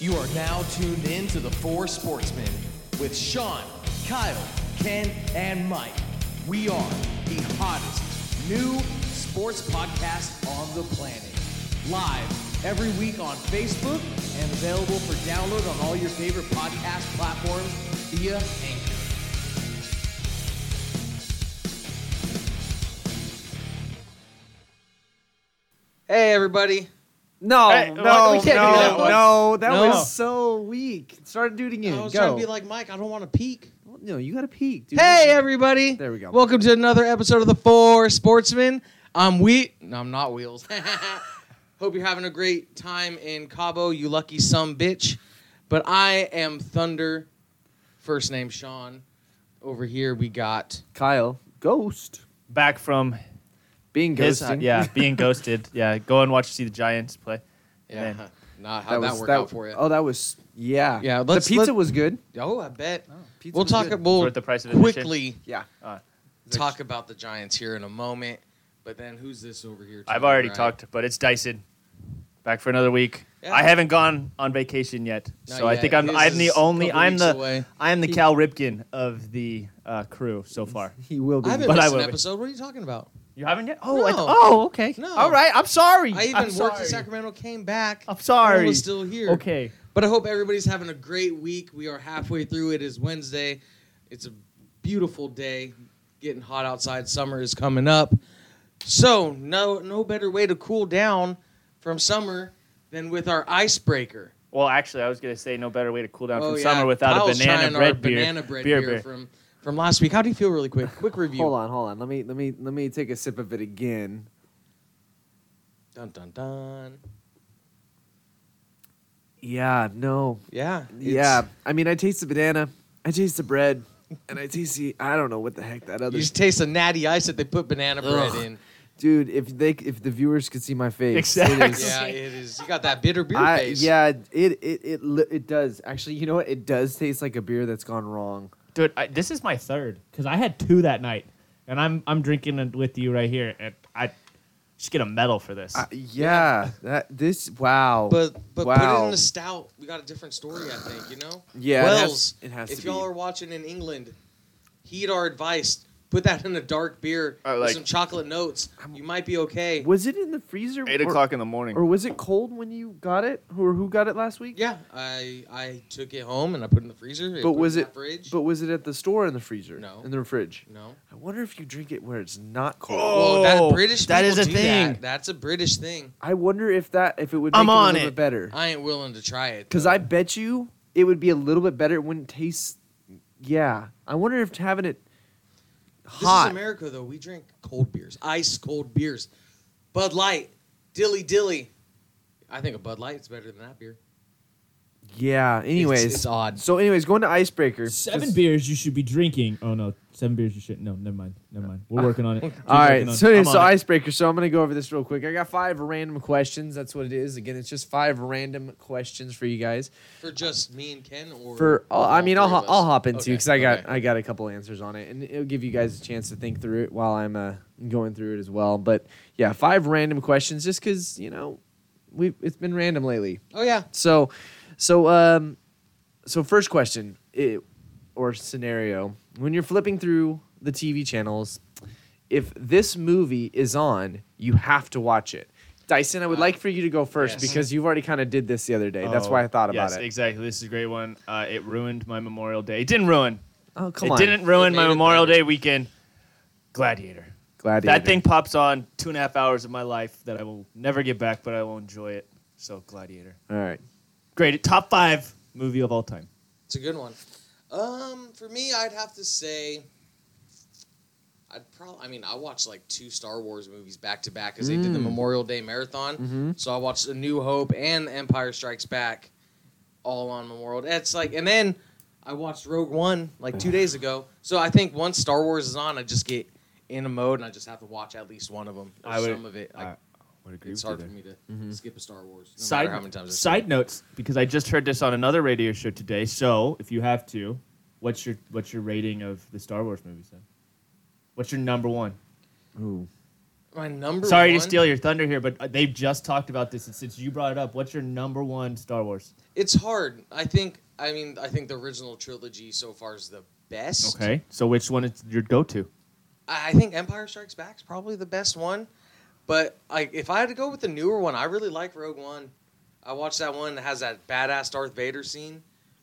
You are now tuned in to the Four Sportsmen with Sean, Kyle, Ken, and Mike. We are the hottest new sports podcast on the planet. Live every week on Facebook and available for download on all your favorite podcast platforms via Anchor. Hey, everybody. No, Hey, no, why- we can't do no, that no, that No. was so weak. Start doing it again. I was Go. trying to be like Mike. I don't want to peek. no, you got to peek. Dude. Hey, everybody. There we go. Welcome to another episode of the Four Sportsmen. I'm We. No, I'm not Wheels. Hope you're having a great time in Cabo, you lucky some bitch. But I am Thunder. First name Sean. Over here we got. Kyle, ghost, back from being his ghosted. yeah being ghosted. Yeah, go and watch see the Giants play. Yeah. Man. Not how that, was work that. out for you. Oh, that was yeah. Yeah, the let's- pizza let- was good. Oh, I bet. Pizza we'll was talk. good. We'll Worth the price of admission? quickly Yeah, talk about the Giants here in a moment. But then who's this over here? to I've already right? talked, but it's Dyson. Back for another week. Yeah. I haven't gone on vacation yet, Not so I yet. think I'm His I'm the a only couple I'm weeks the away. I am the Cal Ripken of the uh, crew so far. he will be. I haven't But I missed will an be. episode. What are you talking about? You haven't yet? Oh, I No. th- oh, okay. No. All right. I'm sorry. I even I'm worked sorry. in Sacramento, came back. I'm sorry. and was still here. Okay. But I hope everybody's having a great week. We are halfway through. It is Wednesday. It's a beautiful day. Getting hot outside. Summer is coming up. So no no better way to cool down from summer than with our icebreaker. Well, actually, I was gonna say no better way to cool down Oh, from yeah. summer without Kyle's a banana trying bread our beer. banana bread beer, beer, beer. from from last week. How do you feel really quick? Quick review. Hold on, hold on. Let me let me let me take a sip of it again. Dun dun dun. Yeah, no, Yeah. yeah. I mean, I taste the banana, I taste the bread, and I taste the. I don't know what the heck that other. You just taste the natty ice that they put banana bread Ugh. in. Dude, if they if the viewers could see my face, Exactly. is- Yeah, it is. You got that bitter beer I, face. yeah, it, it it li- it does. Actually, you know what? It does taste like a beer that's gone wrong. Dude, I, this is my third because I had two that night, and I'm I'm drinking with you right here, and I should get a medal for this. Uh, yeah, that this wow. But but put it in the stout. We got a different story, I think. You know. Yeah, it has- it has if to y'all be. are watching in England, heed our advice. Put that in a dark beer Uh, with like- some chocolate notes. You might be okay. was it in the freezer? Eight or, o'clock in the morning. Or was it cold when you got it? Or who got it last week? Yeah, I I took it home and I put it in the freezer. But put was in it? fridge? But was it at the store in the freezer? No. In the fridge. no. I wonder if you drink it where it's not cold. Oh. Well, that British that people is a do thing. That. That's a British thing. I wonder if that if it would make I'm it a on little it. bit better. I ain't willing to try it. Because though. I bet you it would be a little bit better. It wouldn't taste. Yeah, I wonder if having it This is America, though. We drink cold beers, ice cold beers. Bud Light, Dilly Dilly. I think a Bud Light is better than that beer. yeah. Anyways, it's odd. So, anyways, going to icebreaker. Seven Just- beers you should be drinking. Oh no, seven beers you should. No, never mind. Never mind. We're working on it. Keep All right, working on so, it. I'm so on it. icebreaker. So I'm gonna go over this real quick. I got five random questions. That's what it is. Again, it's just five random questions for you guys. For just me and Ken, or For oh, I all mean, I'll three ho- us? I'll hop into Okay, because I got okay. I got a couple answers on it, and it'll give you guys a chance to think through it while I'm uh, going through it as well. But yeah, five random questions, just because you know we it's been random lately. Oh yeah, So, so um, so first question it, or scenario: when you're flipping through the TV channels, if this movie is on, you have to watch it. Dyson, I would Uh, like for you to go first yes. because you've already kind of did this the other day. That's why I thought about yes, it. exactly. This is a great one. Uh, it ruined my Memorial Day. It didn't ruin. Oh come it on, didn't ruin It my Memorial. Day weekend. Gladiator. Gladiator. That thing pops on two and a half hours of my life that I will never get back, but I will enjoy it. So Gladiator. All right. Great. Top five movie of all time. it's a good one. Um, for me, I'd have to say, I'd probably. I mean, I watched like two Star Wars movies back to back because they did the Mm. Memorial Day marathon. Mm-hmm. So I watched A New Hope and Empire Strikes Back, all on Memorial. Day. It's like, and then I watched Rogue One like two days ago. So I think once Star Wars is on, I just get in a mode and I just have to watch at least one of them or I would- some of it. I, I would agree it's with you hard there. for me to Mhm. skip a Star Wars. No side matter how many times I see side notes because I just heard this on another radio show today. So if you have to, what's your what's your rating of the Star Wars movies then? What's your number one? Ooh. My number. Sorry one, to steal your thunder here, but uh, they've just talked about this, and since you brought it up, what's your number one Star Wars? It's hard. I think. I mean, I think the original trilogy so far is the best. Okay, so which one is your go-to? I I think Empire Strikes Back is probably the best one. But like, if I had to go with the newer one, I really like Rogue One. I watched that one that has that badass Darth Vader scene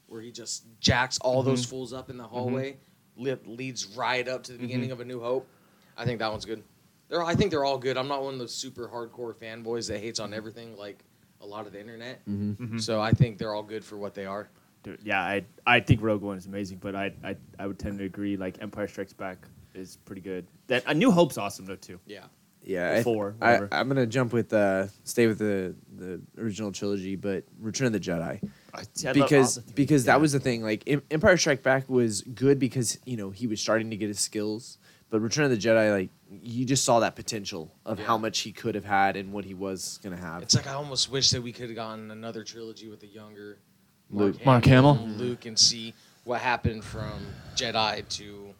where he just jacks all those Mm-hmm. fools up in the hallway, li- leads right up to the Mm-hmm. beginning of A New Hope. I think that one's good. They're, I think they're all good. I'm not one of those super hardcore fanboys that hates on everything like a lot of the internet. Mm-hmm. So I think they're all good for what they are. Dude, yeah, I I think Rogue One is amazing, but I I, I would tend to agree. Like Empire Strikes Back is pretty good. That A New Hope's awesome though too. Yeah. Yeah, Or I- four, I, whatever. I'm gonna jump with uh, stay with the the original trilogy, but Return of the Jedi I, see, I because the because Yeah. that was the thing. Like Empire Strike Back was good because you know he was starting to get his skills, but Return of the Jedi, like you just saw that potential of how much he could have had and what he was gonna have. It's like I almost wish that we could have gotten another trilogy with a younger Luke. Mark Hamill? and Luke, and see what happened from Jedi to.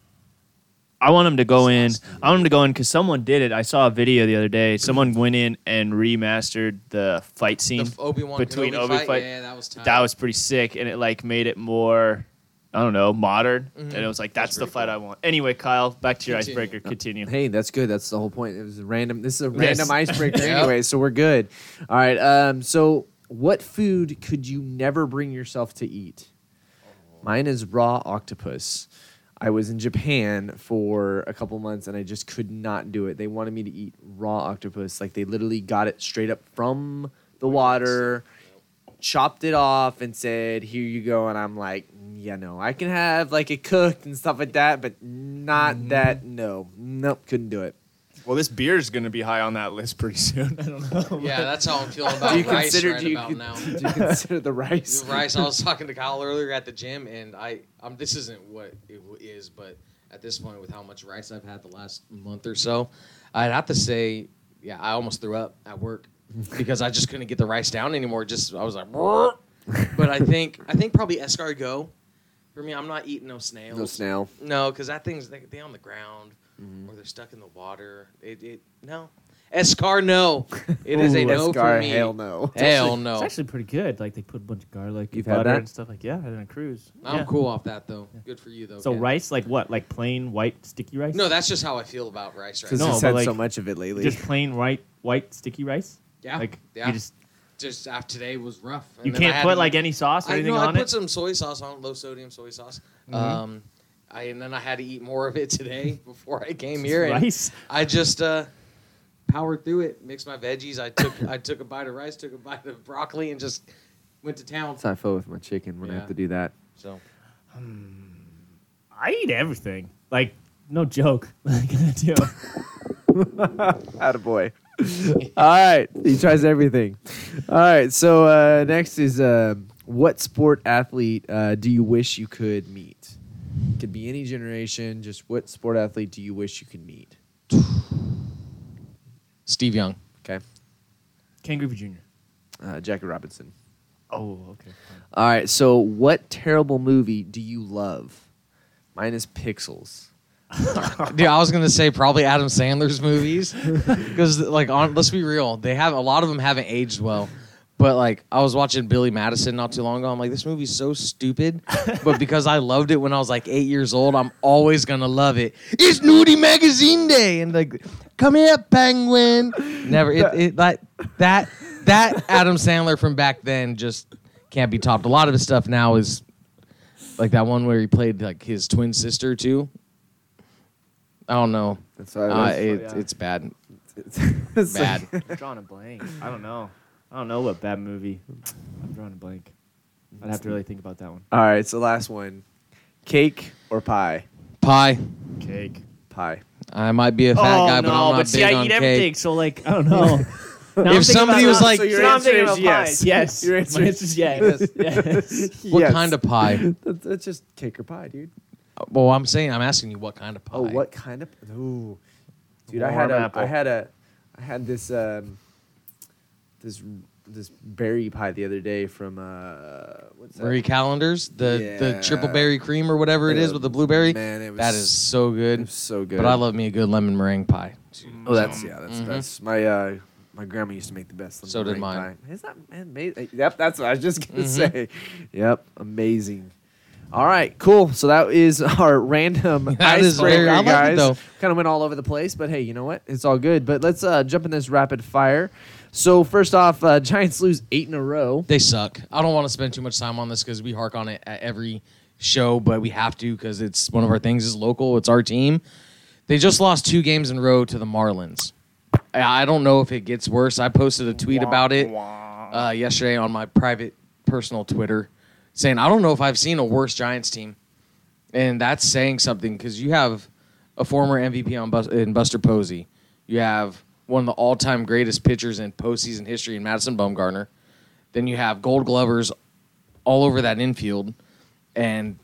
I want him to go in. Sauce. I want him to go in because someone did it. I saw a video the other day. Someone went in and remastered the fight scene. The Obi Wan between Kenobi Obi fight, fight- yeah, that was tight. that was pretty sick, and it like made it more. I don't know, modern, Mhm. and it was like that's, That's the fight cool. I want. Anyway, Kyle, back to your Continue. icebreaker. Continue. Hey, that's good. That's the whole point. It was a random. This is a Yes. random icebreaker Yep. anyway, so we're good. All right. Um. So, what food could you never bring yourself to eat? Mine is raw octopus. I was in Japan for a couple months and I just could not do it. They wanted me to eat raw octopus. Like they literally got it straight up from the water, chopped it off, and said, "Here you go." And I'm like, "Yeah, no, I can have like it cooked and stuff like that, but not mm-hmm. that. No, nope, couldn't do it." Well, this beer is going to be high on that list pretty soon. I don't know. yeah, that's how I'm feeling about do you rice consider? right do you, about now. do you consider the rice? The rice. I was talking to Kyle earlier at the gym, and I um this isn't what it is, but at this point, with how much rice I've had the last month or so, I'd have to say, yeah, I almost threw up at work because I just couldn't get the rice down anymore. Just I was like, "Brr." but I think I think probably escargot. For me, I'm not eating no snails. No snail. No, because that thing's they, they on the ground Mm-hmm. or they're stuck in the water. It, it no, escar no. It is a no escar, for me. Hell no. Hell It's no. actually pretty good. Like they put a bunch of garlic, You've and had butter, that? and stuff like yeah, I had it on a cruise. I'm Yeah. cool off that though. Good for you though. So Ken. rice, like what? Like plain white sticky rice? No, that's just how I feel about rice right Because No, now. he's had like- so much of it lately. just plain white white sticky rice. Yeah, Like yeah. you just just after today was rough. And you then can't had put to- like any sauce or I anything know I put it. some soy sauce on, low sodium soy sauce. Mhm. Um, I and then I had to eat more of it today before I came here. And rice. I just uh, powered through it, mixed my veggies. I took I took a bite of rice, took a bite of broccoli, and just went to town. That's how I feel with my chicken when I Yeah. have to do that. So I eat everything. Like no joke. Like I do. Attaboy. All right. He tries everything. All right. So uh, next is uh, what sport athlete uh, do you wish you could meet? Could be any generation. Just what sport athlete do you wish you could meet? Steve Young. Okay. Ken Griffey Jr. Uh, Jackie Robinson. Oh, okay. All right. So what terrible movie do you love? Mine is Pixels. Dude, I was gonna say probably Adam Sandler's movies because, like, on let's be real, they have a lot of them haven't aged well. But like, I was watching Billy Madison not too long ago. I'm like, this movie's so stupid, but because I loved it when I was like eight years old, I'm always gonna love it. It's Nudie Magazine Day, and like, come here, Penguin. Never it, it that that that Adam Sandler from back then just can't be topped. A lot of his stuff now is like that one where he played like his twin sister too. I don't know. That's why Uh, I it, yeah. It's bad. was Bad. I'm drawing a blank. I don't know. I don't know what bad movie. I'm drawing a blank. I'd have to really think about that one. All right. So last one, cake or pie? Pie. Cake. Pie. I might be a fat oh guy, no, but I'm not see, big I on eat cake. everything. So like, I don't know. Now I'm thinking somebody about- was like- So your now I'm answer thinking is about yes. pies. Yes. Your My answer is is yes. yes. What Yes. kind of pie? That's, that's just cake or pie, dude. Well, I'm saying I'm asking you what kind of pie. Oh, what kind of? Ooh, dude, I had Warm a, apple. I had a, I had this. Um, this this berry pie the other day from uh what's that? Marie Callender's, the the triple berry cream or whatever it is with the blueberry. man, it was- is so good. was so good. But I love me a good lemon meringue pie. Oh, that's yeah, that's Mhm. that's my uh my grandma used to make the best. So did lemon mine. meringue Pie. Is that man, amazing? Yep, that's what I was just gonna Mhm. say. Yep, amazing. All right, cool. So that is our random That is icebreaker, very- I love it, guys. though. Kind of went all over the place, but hey, you know what? It's all good. But let's uh, jump in this rapid fire. So first off, uh, Giants lose eight in a row. They suck. I don't want to spend too much time on this because we hark on it at every show, but we have to because it's one of our things. is local. It's our team. They just lost two games in a row to the Marlins. I I don't know if it gets worse. I posted a tweet about it uh, yesterday on my private personal Twitter, saying I don't know if I've seen a worse Giants team, and that's saying something because you have a former MVP on Bus- in Buster Posey, you have one of the all-time greatest pitchers in postseason history in Madison Bumgarner, then you have Gold Glovers all over that infield, and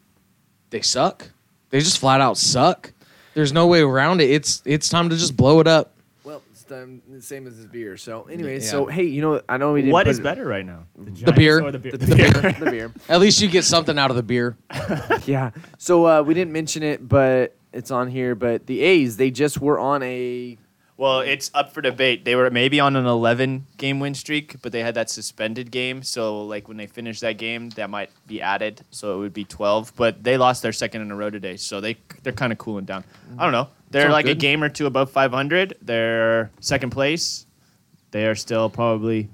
they suck. They just flat out suck. There's no way around it. It's it's time to just blow it up. Well, it's time the same as his beer. So, anyway, Yeah. so hey, you know, I know we didn't. What put is it- better right now? The beer. Or the beer. The, the beer. the beer. At least you get something out of the beer. yeah. So uh, we didn't mention it, but it's on here. But the A's, they just were on a. Well, it's up for debate. They were maybe on an 11 game win streak, but they had that suspended game. So, like, when they finish that game, that might be added. So it would be 12. But they lost their second in a row today. So they, they're kind of cooling down. I don't know. They're Sounds like a game or two above 500. They're second place. They are still probably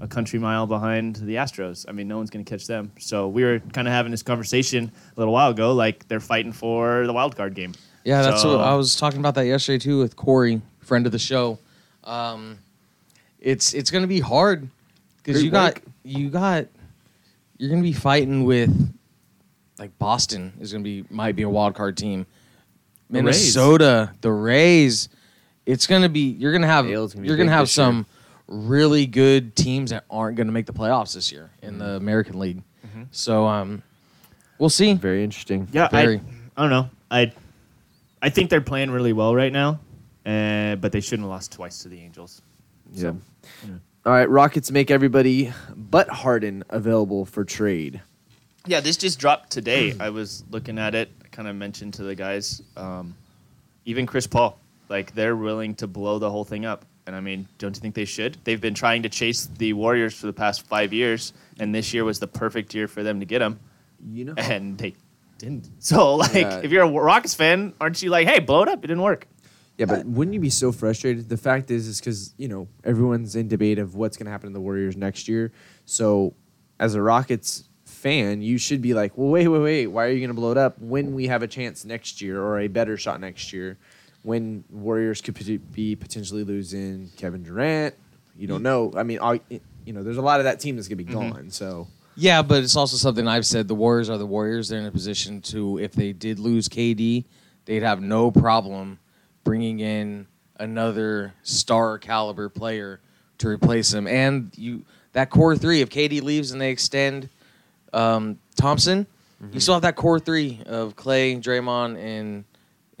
a country mile behind the Astros. I mean, no one's going to catch them. So we were kind of having this conversation a little while ago. Like, they're fighting for the wild card game. Yeah, that's So- what I was talking about that yesterday too with Corey, friend of the show. Um, it's it's gonna be hard because Great you got you got you're gonna be fighting with like Boston is gonna be might be a wild card team. The Rays. Minnesota, the Rays. It's gonna be you're gonna have gonna you're gonna have this year. some really good teams that aren't gonna make the playoffs this year in the American League. So um, we'll see. Very interesting. Yeah, I, I don't know. I I think they're playing really well right now, uh, but they shouldn't have lost twice to the Angels. Yeah. All right, Rockets make everybody but Harden available for trade. Yeah, this just dropped today. I was looking at it. I kind of mentioned to the guys, um, even Chris Paul, like they're willing to blow the whole thing up. And I mean, don't you think they should? They've been trying to chase the Warriors for the past five years, and this year was the perfect year for them to get them, You know, and they didn't. So, like, Yeah. if you're a Rockets fan, aren't you like, hey, blow it up? It didn't work. Yeah, but uh, wouldn't you be so frustrated? The fact is, is because you know everyone's in debate of what's going to happen to the Warriors next year. So, as a Rockets fan, you should be like, well, wait, wait, wait. Why are you going to blow it up when we have a chance next year or a better shot next year? When Warriors could be potentially losing Kevin Durant, you don't mm. know. I mean, all, you know, there's a lot of that team that's going to be mm-hmm. gone. So. Yeah, but it's also something I've said. The Warriors are the Warriors. They're in a position to, if they did lose KD, they'd have no problem bringing in another star caliber player to replace him. And you, that core three, if KD leaves and they extend um, Thompson, you still have that core three of Clay, Draymond, and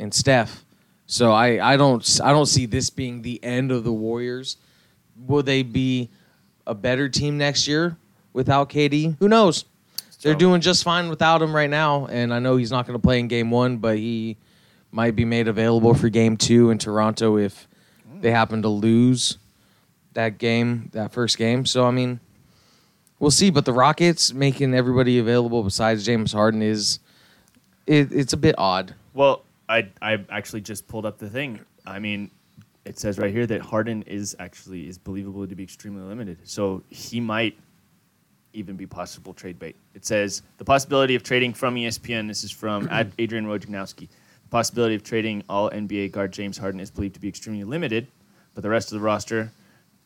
and Steph. So I, I don't I don't see this being the end of the Warriors. Will they be a better team next year without KD? Who knows? They're doing just fine without him right now, and I know he's not going to play in Game One, but he might be made available for Game Two in Toronto if they happen to lose that game, that first game. So I mean, we'll see. But the Rockets making everybody available besides James Harden is it, it's a bit odd. Well, I I actually just pulled up the thing. I mean, it says right here that Harden is actually is believable to be extremely limited. So he might even be possible trade bait. It says the possibility of trading from ESPN. This is from Adrian Wojnarowski. The possibility of trading all NBA guard James Harden is believed to be extremely limited, but the rest of the roster,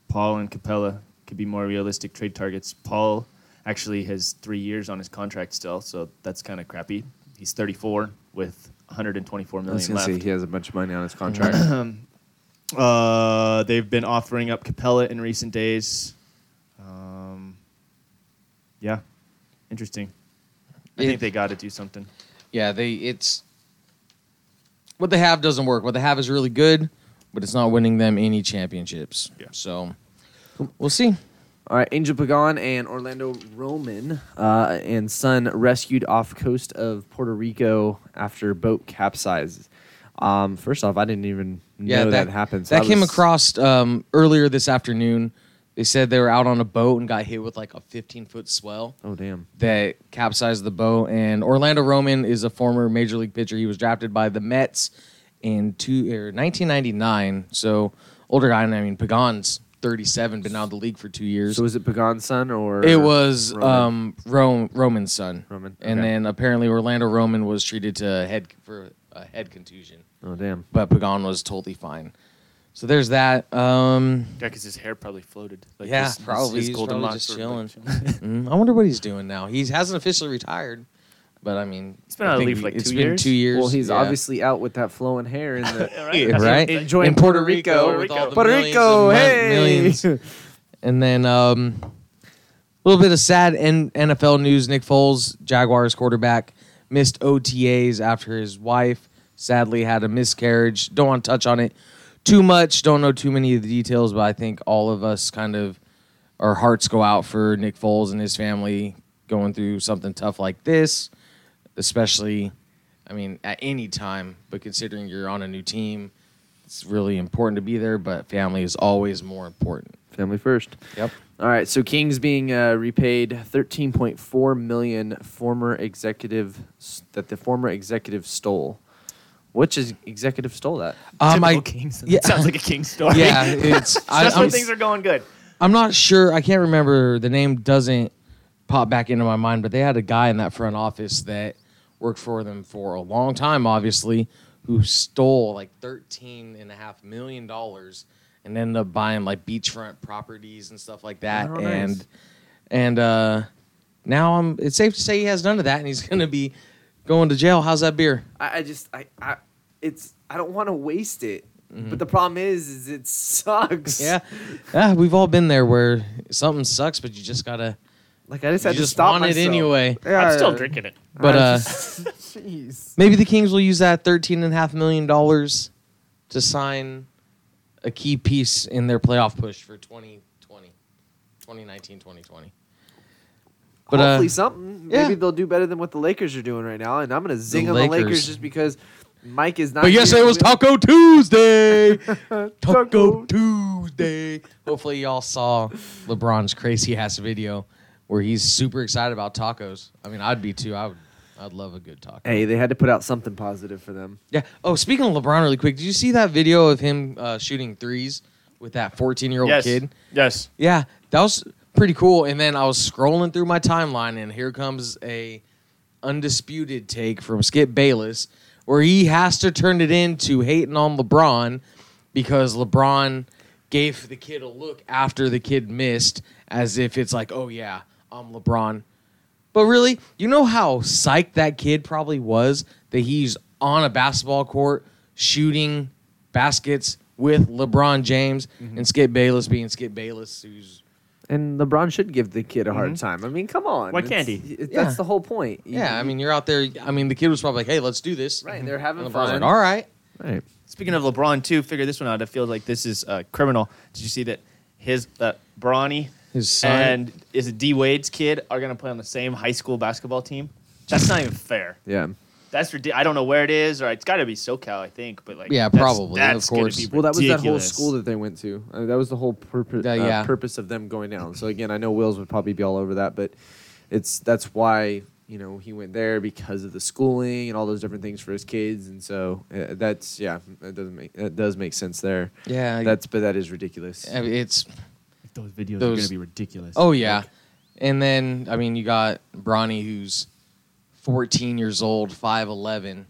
Paul and Capela, could be more realistic trade targets. Paul actually has three years on his contract still, so that's kind of crappy. He's 34 with 124 I was million gonna say left. he has a bunch of money on his contract. Uh, they've been offering up Capela in recent days. Um, yeah, interesting. I It- think they got to do something. Yeah, they it's what they have doesn't work. What they have is really good, but it's not winning them any championships. Yeah. So we'll see. All right, Angel Pagan and Orlando Roman uh, and son rescued off coast of Puerto Rico after boat capsized. Um, first off, I didn't even know that, happened. so That I came was- across um, earlier this afternoon. They said they were out on a boat and got hit with like a 15 foot swell Oh damn! that capsized the boat. And Orlando Roman is a former major league pitcher. He was drafted by the Mets in two, er, 1999. So older guy. And I mean, Pagan's 37, been out of the league for two years. So was it Pagan's son or It was Roman? um, Ro- Roman's son. Roman, And okay. then apparently Orlando Roman was treated to head for a head contusion, Oh damn! but Pagan was totally fine. So there's that. Um, Yeah, because his hair probably floated. Like Yeah, his, his- probably. His, He's probably just chilling. like, mm, I wonder what he's doing now. He hasn't officially retired, but I mean, He's been I out of the league for, like, it's two been years? two years. Well, he's yeah. obviously out with that flowing hair in the right? Right enjoying in Puerto Puerto Rico, Rico. with all the Puerto millions Rico, hey! millions. And then um, a little bit of sad N- NFL news: Nick Foles, Jaguars quarterback, missed OTAs after his wife sadly had a miscarriage. Don't want to touch on it too much. Don't know too many of the details, but I think all of us kind of our hearts go out for Nick Foles and his family going through something tough like this, especially. I mean, at any time, but considering you're on a new team, it's really important to be there. But family is always more important. Family first. Yep. All right, so Kings being uh, repaid 13.4 million former executive that the former executive stole. Which is executive stole that? Um, Typical I, Kings. yeah. sounds like a King story. yeah, it's. I, Just I'm, when things are going good. I'm not sure. I can't remember. The name doesn't pop back into my mind, but they had a guy in that front office that worked for them for a long time, obviously, who stole like thirteen and a half million dollars and ended up buying like beachfront properties and stuff like that. Oh, nice. And and uh, now I'm. It's safe to say he has none of that, and he's gonna be going to jail. How's that beer? I, I just I, I it's I don't want to waste it. But the problem is, is it sucks. Yeah, yeah. We've all been there where something sucks, but you just gotta. Like I just You had to just stop want it anyway. Yeah, I'm still yeah. drinking it. But uh, just- jeez. maybe the Kings will use that thirteen and a half million dollars to sign a key piece in their playoff push for 2020, 2019, 2020. But uh, Hopefully something. yeah. Maybe they'll do better than what the Lakers are doing right now. And I'm gonna zing The on the Lakers. Lakers just because Mike is not. but yes, it was Taco Tuesday. Taco Taco. Tuesday. Hopefully, y'all saw LeBron's crazy ass video where he's super excited about tacos. I mean, I'd be too. I would. I'd love a good taco. Hey, they had to put out something positive for them. Yeah. Oh, speaking of LeBron, really quick, did you see that video of him uh, shooting threes with that 14 year old Yes. kid? Yes. Yeah, that was pretty cool. And then I was scrolling through my timeline, and here comes a undisputed take from Skip Bayless, where he has to turn it into hating on LeBron because LeBron gave the kid a look after the kid missed, as if it's like, oh yeah, I'm LeBron. But really, you know how psyched that kid probably was that he's on a basketball court shooting baskets with LeBron James and mm-hmm. Skip Bayless being Skip Bayless, who's And LeBron should give the kid a hard time. I mean, come on. Why It's- can't he? it- Yeah. That's the whole point. You- yeah. I mean, you're out there. I mean, the kid was probably like, "Hey, let's do this." right? They're having And LeBron's fun. like, "All right." Right. Speaking of LeBron, too, figure this one out. It feels like this is uh, criminal. Did you see that his uh, Bronny His son. and is it D Wade's kid are going to play on the same high school basketball team? That's not even fair. Yeah. That's ridiculous. I don't know where it is, or it's got to be SoCal, I think. But like, Yeah, that's- probably, of That's gonna course. be Well, that was that whole school that they went to. Uh, that was the whole purpose Uh, uh, yeah. purpose of them going down. So again, I know Wills would probably be all over that, but it's that's why you know he went there because of the schooling and all those different things for his kids, and so uh, that's yeah, that doesn't make that does make sense there. Yeah, That's but that is ridiculous. I mean, it's Those videos are going to be ridiculous. oh yeah, and then I mean, you got Bronny, who's 14 years old, 5'11",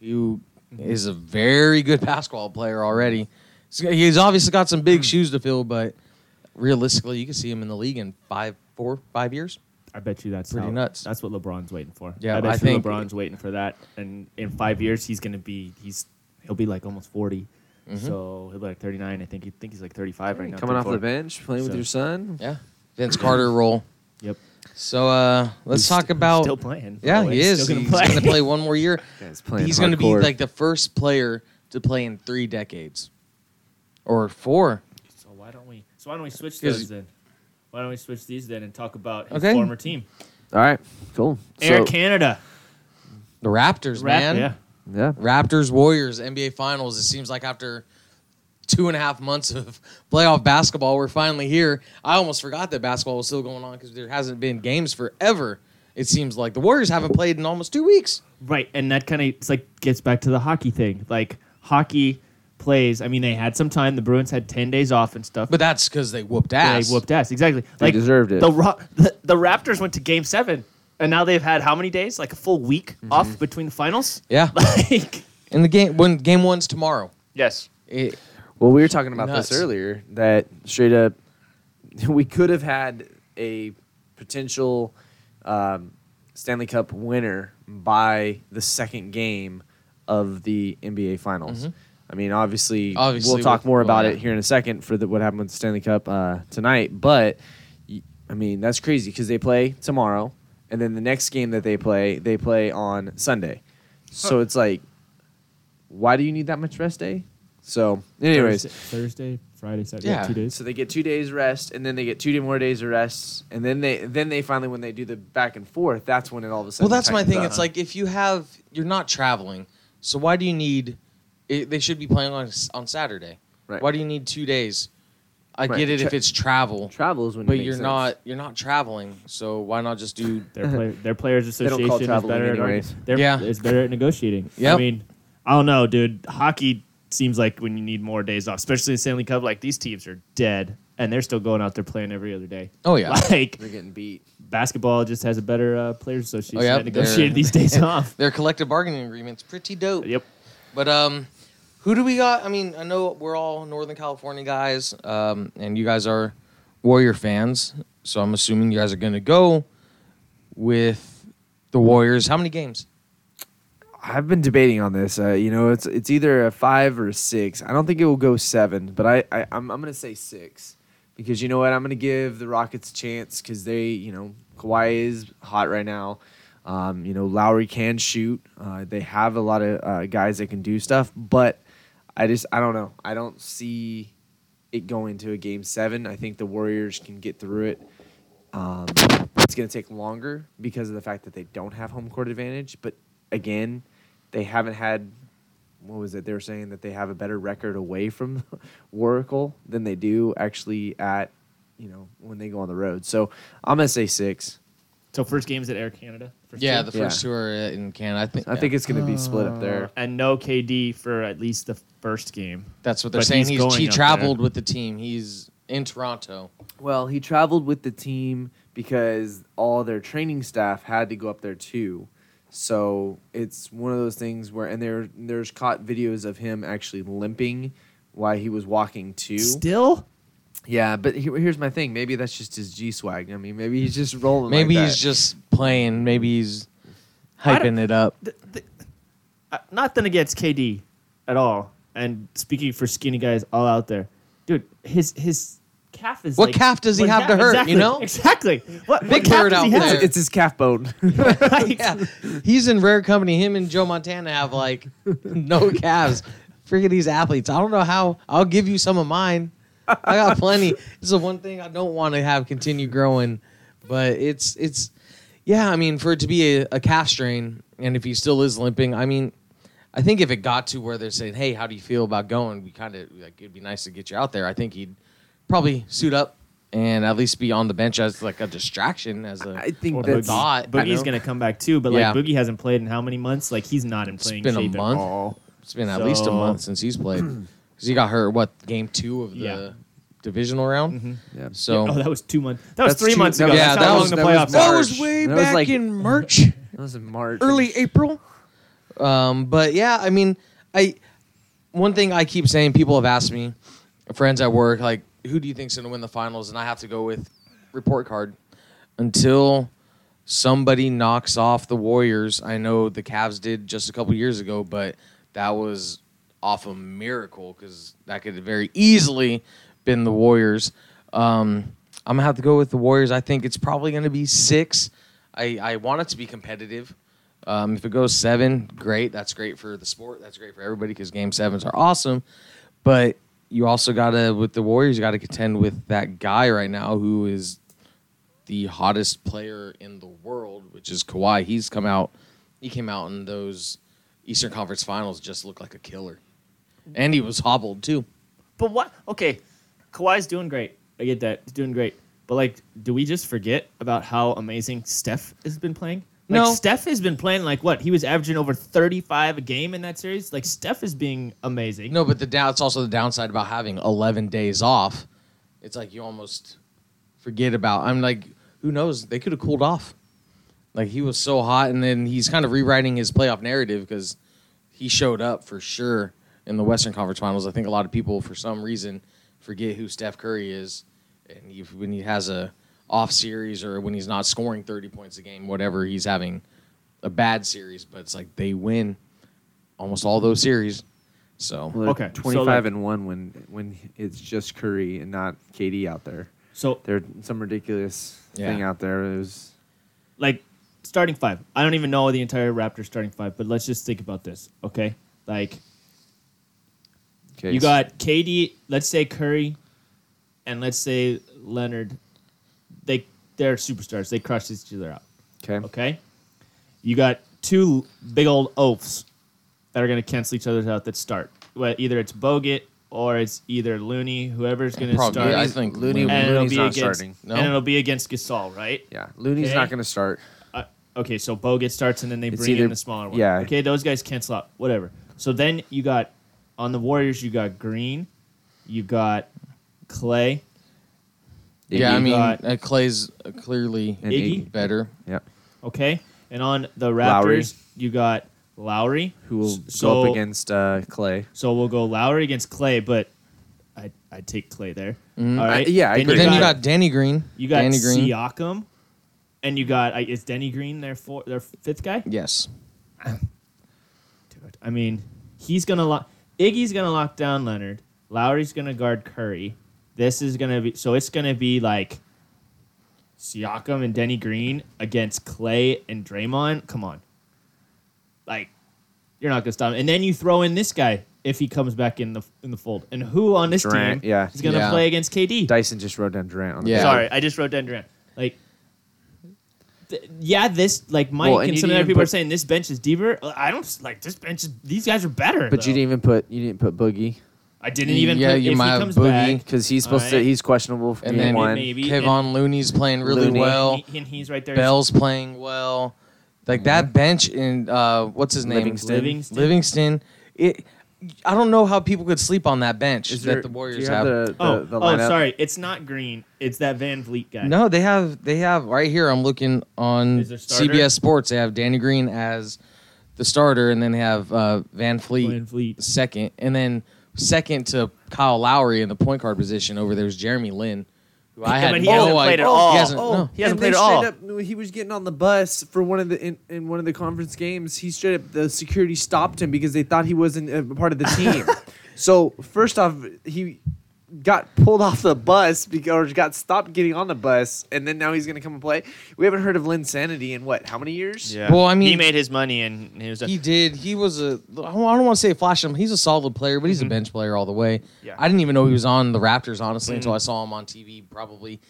who is a very good basketball player already. So He's obviously got some big shoes to fill, but realistically, you can see him in the league in five, four, five years. I bet you that's Pretty how- nuts. That's what LeBron's waiting for. Yeah, I bet I you think- LeBron's waiting for that, and in five years he's gonna be he's he'll be like almost 40 Mm-hmm. So he'll be like thirty nine. I think he think he's like thirty five right now. Coming off the bench, playing with your son. Yeah, Vince Carter role. Yep. So uh, let's Who's talk st- about. still playing. yeah, he is. Still He's gonna going to play one more year. Guy's He's going to be hardcore. like the first player to play in three decades, or four. So why don't we? So why don't we switch 'Cause- those then? Why don't we switch these then and talk about his Okay. former team, All right, cool. Air So, Canada? The Raptors, Rap- man. yeah. yeah, Raptors Warriors NBA Finals. It seems like after two and a half months of playoff basketball, we're finally here. I almost forgot that basketball was still going on because there hasn't been games forever. It seems like the Warriors haven't played in almost two weeks. Right, and that kind of like gets back to the hockey thing. Like hockey plays. I mean, they had some time. The Bruins had ten days off and stuff. But that's because they whooped Yeah, ass. They whooped ass. Exactly. They like deserved it. The, Ro- the the Raptors went to Game Seven, and now they've had how many days? Like a full week Mm-hmm. off between the finals. Yeah. Like In the game when game one's tomorrow. Yes. It, Well, we were talking about Nuts. this earlier that straight up, we could have had a potential um, Stanley Cup winner by the second game of the NBA Finals. I mean, obviously, Mm-hmm. Obviously, we'll talk with- more well, about yeah. it here in a second for the, what happened with the Stanley Cup uh, tonight. But I mean, that's crazy because they play tomorrow, and then the next game that they play, they play on Sunday. So it's like, why do you need that much rest day? So, anyways, Thursday, Thursday, Friday, Saturday, Yeah. two days. so they get two days rest, and then they get two day- more days of rest, and then they then they finally when they do the back and forth, that's when it all of a well, that's my tightens thing. up. It's like if you have you're not traveling, so why do you need? It, they should be playing on on Saturday. Right. Why do you need two days? I Right. get it if it's travel, travel is when, it but makes you're sense. not you're not traveling. So why not just do? their play, their players association is better. At anyways. argu- Yeah. is better at negotiating. I mean, I don't know, dude. Hockey seems like when you need more days off, especially in Stanley Cup. Like these teams are dead, and they're still going out there playing every other day. Oh yeah, Like They're getting beat. basketball just has a better uh, players association Oh, yeah, that negotiated they're- these days off. their collective bargaining agreement's pretty dope. Yep. But um, who do we got? I mean, I know we're all Northern California guys, um, and you guys are Warrior fans, so I'm assuming you guys are going to go with the Warriors. How many games? I've been debating on this. Uh, you know, it's it's either a five or a six. I don't think it will go seven, but I, I I'm I'm gonna say six because you know what? I'm gonna give the Rockets a chance because they, you know, Kawhi is hot right now. Um, you know, Lowry can shoot. Uh, they have a lot of uh, guys that can do stuff, but I just I don't know. I don't see it going to a game seven. I think the Warriors can get through it. Um, it's going to take longer because of the fact that they don't have home court advantage. But again, they haven't had what was it? They were saying that they have a better record away from Oracle than they do actually at you know when they go on the road. So I'm gonna say six. So first game's at Air Canada. First Yeah, two? the first two are uh, in Canada. I think. I think it's gonna be split up Uh, there. and no KD for at least the first game. that's what they're but saying. he's He's, he traveled there. with the team. He's in Toronto. Well, he traveled with the team because all their training staff had to go up there too. So it's one of those things where, and there there's caught videos of him actually limping while he was walking too. Still, Yeah, but here, here's my thing. Maybe that's just his G swag. I mean, maybe he's just rolling. Maybe like he's that. just playing. Maybe he's hyping it up. th- th- uh, nothing against KD at all. And speaking for skinny guys all out there, dude, his his calf is What like- calf does he what have to hurt, Exactly, you know? exactly. What Big what calf bird out there. it's his calf bone. Like, yeah, he's in rare company. Him and Joe Montana have like no calves. Freaking these athletes. I don't know how. I'll give you some of mine. I got plenty. This is the one thing I don't want to have continue growing, but it's it's yeah. I mean, for it to be a, a calf strain, and if he still is limping, I mean, I think if it got to where they're saying, "Hey, how do you feel about going?" We kind of like it'd be nice to get you out there. I think he'd probably suit up and at least be on the bench as like a distraction, as a I think Or that's thought. Boogie's know? gonna come back too, but Yeah. like Boogie hasn't played in how many months? Like he's not in It's playing been a shape month. at all. It's been at least a So- month since he's played because he got hurt. What game two of the Yeah. divisional round? Mhm. Yeah. So oh, that was two months. That was That's three two- months that ago. was- Yeah, That's that how long was- the that was playoffs March. are. that was way That was back like- in March, That was in March. early April. Um, but yeah, I mean, I one thing I keep saying. People have asked me, friends at work, like, who do you think's going to win the finals? And I have to go with report card until somebody knocks off the Warriors. I know the Cavs did just a couple years ago, but that was off a miracle because that could have very easily been the Warriors. Um, I'm gonna have to go with the Warriors. I think it's probably gonna be six. I, I want it to be competitive. Um, if it goes seven, great. That's great for the sport. That's great for everybody because game sevens are awesome. But you also gotta with the Warriors, you gotta contend with that guy right now who is the hottest player in the world, which is Kawhi. He's come out. He came out in those Eastern Conference Finals, just looked like a killer, and he was hobbled too. But what? Okay, Kawhi's doing great. I get that. He's doing great. But like, do we just forget about how amazing Steph has been playing? Like, No. Steph has been playing like what? He was averaging over 35 a game in that series. Like Steph is being amazing. No, but the down. It's also the downside about having 11 days off. It's like you almost forget about. I'm like, who knows? They could have cooled off. Like he was so hot, and then he's kind of rewriting his playoff narrative because he showed up for sure in the Western Conference Finals. I think a lot of people, for some reason, forget who Steph Curry is, and when he has a off series or when he's not scoring 30 points a game, whatever, he's having a bad series. But it's like they win almost all those series. So Well, they're Okay, so, 25 like- and one when when it's just Curry and not KD out there. So There's some ridiculous Yeah. thing out there. It was like starting five. I don't even know the entire Raptors starting five, but let's just think about this, okay? Like okay. you got KD, let's say Curry, and let's say Leonard. They they're superstars. They crush each other out. okay. Okay, you got two big old oafs that are going to cancel each other out that start. Well, either it's Bogut or it's either Looney, whoever's going to Probably, start. I think Looney- Looney- and it'll Looney's be not against, starting. No? and it'll be against Gasol, right? Yeah, Looney's Okay. not going to start. Uh, okay, so Bogut starts and then they It's bring either- in the smaller one. yeah. Okay, those guys cancel out. Whatever. So then you got on the Warriors, you got Green, you got Clay. Yeah, I mean, got- uh, Clay's uh, clearly And Iggy? better. Yeah, Okay, and on the Raptors, Lowry. you got Lowry, who will S- go so, up against uh, Clay? So we'll go Lowry against Clay, but I I take Clay there. Mhm. All right. I- yeah, I then agree. You then you got, got Danny Green. you got Danny Green. Siakam, and you got I- is Denny Green their four their fifth guy? Yes. Dude, I mean, he's gonna lock. Iggy's gonna lock down Leonard. Lowry's gonna guard Curry. This is gonna be so. It's gonna be like Siakam and Denny Green against Clay and Draymond. Come on, like you're not gonna stop. him. And then you throw in this guy if he comes back in the in the fold. And who on this Durant, team yeah. is gonna Yeah. play against KD? Dyson just wrote down Durant on the Yeah. Sorry, I just wrote down Durant. Like, yeah, this like Mike Well, and and some didn't other even people are saying this bench is deeper. I don't like this bench. Is, these guys are better. But you didn't even put you didn't put Boogie I didn't even. Yeah, put, you if might he have comes Boogie. back, because he's supposed to Alright. he's questionable for And game then one. maybe- Kevon Looney's playing really Looney. well. and, he- and he's right there. Bell's playing well. Like that bench in uh, what's his name? Livingston. Livingston. Livingston. It. I don't know how people could sleep on that bench Is that there- the do Warriors you have. have. the, the, Oh, the oh, lineup? sorry, it's not Green. It's that VanVleet guy. No, they have they have right here. I'm looking on Is there starter? CBS Sports. They have Danny Green as the starter, and then they have uh, VanVleet Van Vliet. second, and then second to Kyle Lowry in the point guard position. Over there's Jeremy Lin, who I Yeah, had but he no hasn't idea. played at all. He hasn't, Oh, no. He hasn't played at all. Up, he was getting on the bus for one of the in, in one of the conference games. He straight up the security stopped him because they thought he wasn't a part of the team. so first off, he got pulled off the bus because or got stopped getting on the bus, and then now he's gonna come and play. We haven't heard of Linsanity in what? How many years? Yeah. Well, I mean- he made his money and he was. He did. He was a. I don't want to say a flash him. He's a solid player, but he's a mm-hmm. bench player all the way. Yeah. I didn't even know he was on the Raptors honestly until mm-hmm. I saw him on TV. Probably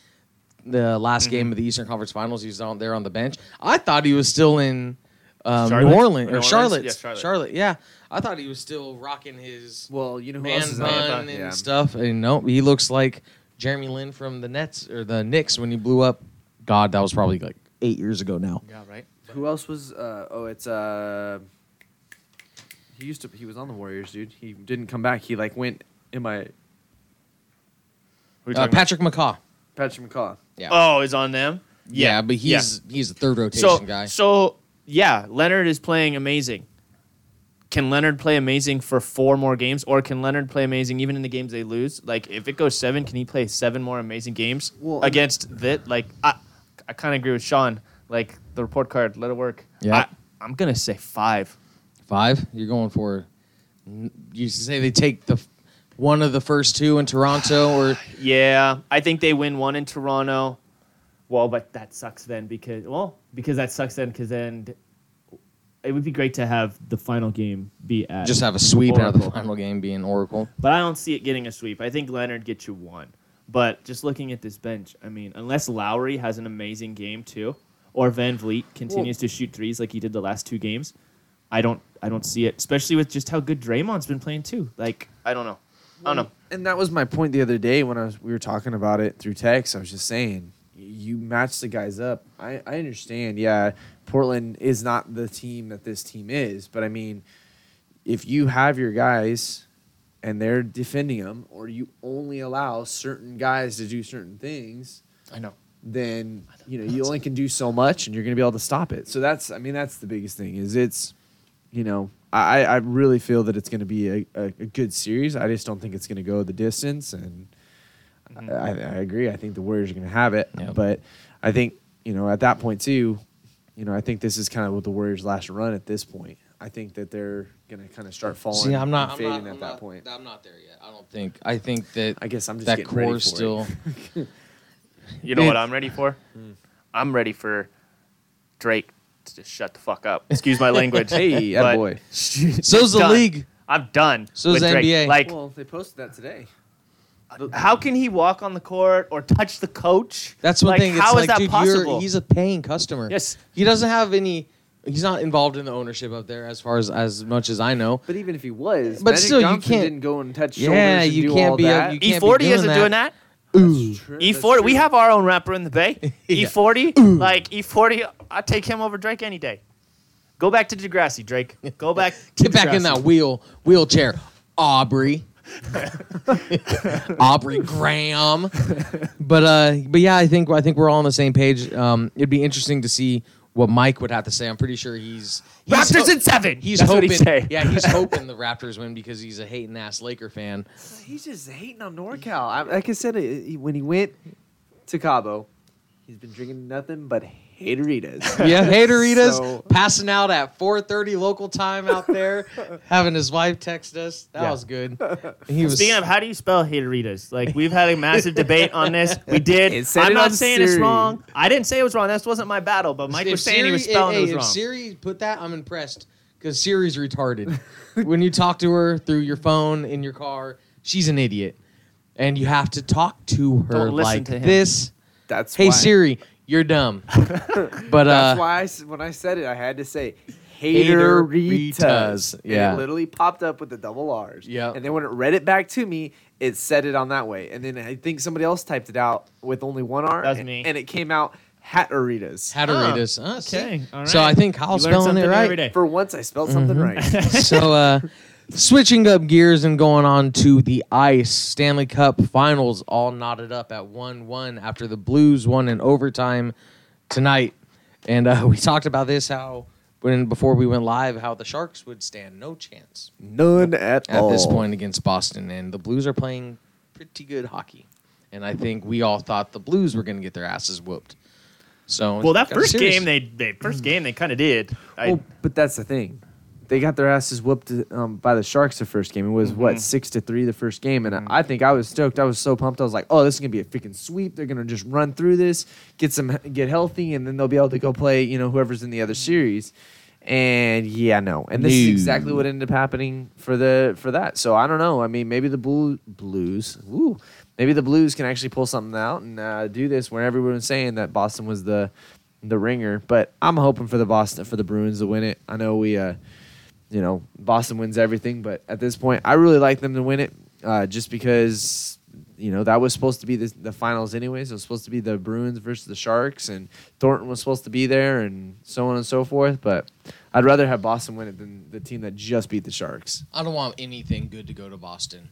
the last mm-hmm. game of the Eastern Conference Finals. He was on there on the bench. I thought he was still in um, New Orleans New or Orleans? Charlotte. Yeah, Charlotte. Charlotte. Yeah, I thought he was still rocking his Well, you know who man else is bun and Yeah. stuff. And no, he looks like Jeremy Lin from the Nets or the Knicks when he blew up. God, that was probably like eight years ago now. Yeah, right. Who else was? Uh, oh, it's uh. He used to. He was on the Warriors, dude. He didn't come back. He like went in my Who you Uh, talking about? Patrick McCaw. Patrick McCaw. Yeah. Oh, is on them. Yeah, but he's he's a third rotation so guy. so yeah, Leonard is playing amazing. Can Leonard play amazing for four more games, or can Leonard play amazing even in the games they lose? Like, if it goes seven, can he play seven more amazing games Well, against that? Like, I, I kind of agree with Sean. Like the report card, let it work. Yeah. I, I'm gonna say five. Five. You're going for. You say they take the one of the first two in Toronto, or Yeah, I think they win one in Toronto. Well, but that sucks then because well because that sucks then because then it would be great to have the final game be at just have a sweep out of the final game being Oracle. But I don't see it getting a sweep. I think Leonard gets you one. But just looking at this bench, I mean, unless Lowry has an amazing game too, or VanVleet continues to shoot threes like he did the last two games, I don't I don't see it. Especially with just how good Draymond's been playing too. Like I don't know. I don't know. And that was my point the other day when I was we were talking about it through text. I was just saying you match the guys up. I, I understand. Yeah, Portland is not the team that this team is, but I mean, if you have your guys and they're defending them, or you only allow certain guys to do certain things, I know. then you know you only can do so much, and you're going to be able to stop it. So that's I mean that's the biggest thing is it's you know I I really feel that it's going to be a, a, a good series. I just don't think it's going to go the distance, and mm-hmm. I, I agree. I think the Warriors are going to have it, Yeah. but I think you know at that point too, you know I think this is kind of what the Warriors' last run at this point. I think that they're going to kind of start falling. See, I'm not. and I'm fading not, at I'm that not- point. I'm not there yet. I don't think. I think that I guess I'm just that getting ready core for it. still. You know It- what I'm ready for? Hmm. I'm ready for Drake to just shut the fuck up. Excuse my language. Hey, but- boy. So's the Done. league. I'm done. So's with the Drake. NBA. Like, Well, they posted that today. How can he walk on the court or touch the coach? That's one like, thing. It's How is like, that dude, possible? He's a paying customer. Yes. He doesn't have any. He's not involved in the ownership up there, as far as as much as I know. But even if he was, But Magic still, you can't- didn't go and touch shoulders. Yeah, and you do can't all be a- that. you can't be E40 doing isn't that. doing that. That's E40, we have our own rapper in the Bay. Yeah. E40, like E40, I take him over Drake any day. Go back to Degrassi, Drake. Go back. To Get back in that wheel wheelchair, Aubrey. Aubrey Graham. But uh, but yeah, I think I think we're all on the same page. Um, it'd be interesting to see what Mike would have to say. I'm pretty sure he's, he's Raptors ho- in seven. He's That's what hoping, he'd say. yeah, he's hoping the Raptors win because he's a hating ass Laker fan. He's just hating on NorCal. I, like I said, when he went to Cabo, he's been drinking nothing but hateritas. Yeah, Hateritas So- passing out at 4:30 local time out there, having his wife text us. That Yeah. was good. He was Speaking of, how do you spell hateritas? Like we've had a massive debate on this. We did. It said I'm it not on saying it's wrong. I didn't say it was wrong. That wasn't my battle. But Mike if was saying he was Siri- spelling hey, it was if wrong. Siri put that, I'm impressed because Siri's retarded. when you talk to her through your phone in your car, she's an idiot, and you have to talk to her Don't like to him. this. That's Hey why, Siri, you're dumb. but That's uh, why I s when I said it, I had to say Hateritas. hateritas. And Yeah. it literally popped up with the double R's. Yeah. And then when it read it back to me, it said it on that way. And then I think somebody else typed it out with only one R. That was and, me. And it came out hateritas. Hateritas. Uh, see? okay, all So. I think Kyle's You learn spelling it something right. every day. For once, I spelled something Mm-hmm. right. so uh switching up gears and going on to the ice stanley cup finals all knotted up at 1-1 after the blues won in overtime tonight and uh, we talked about this how when before we went live how the sharks would stand no chance None at, at all. this point against boston and the blues are playing pretty good hockey and i think we all thought the blues were going to get their asses whooped so well, that got first series. game, they, they first game they kind of did. I, Well, but that's the thing. They got their asses whooped um, by the Sharks the first game. It was Mm-hmm. what six to three the first game, and I I think I was stoked. I was so pumped. I was like, "Oh, this is gonna be a freaking sweep. They're gonna just run through this, get some, get healthy, and then they'll be able to go play. You know, whoever's in the other series." And yeah, no. And this is exactly what ended up happening for the for that. So I don't know. I mean, maybe the blue blues. Woo. Maybe the Blues can actually pull something out and uh, do this where everyone's saying that Boston was the the ringer. But I'm hoping for the Boston for the Bruins to win it. I know we, uh, you know, Boston wins everything, but at this point, I really like them to win it, uh, just because you know that was supposed to be the, the finals anyways. It was supposed to be the Bruins versus the Sharks, and Thornton was supposed to be there, and so on and so forth. But I'd rather have Boston win it than the team that just beat the Sharks. I don't want anything good to go to Boston.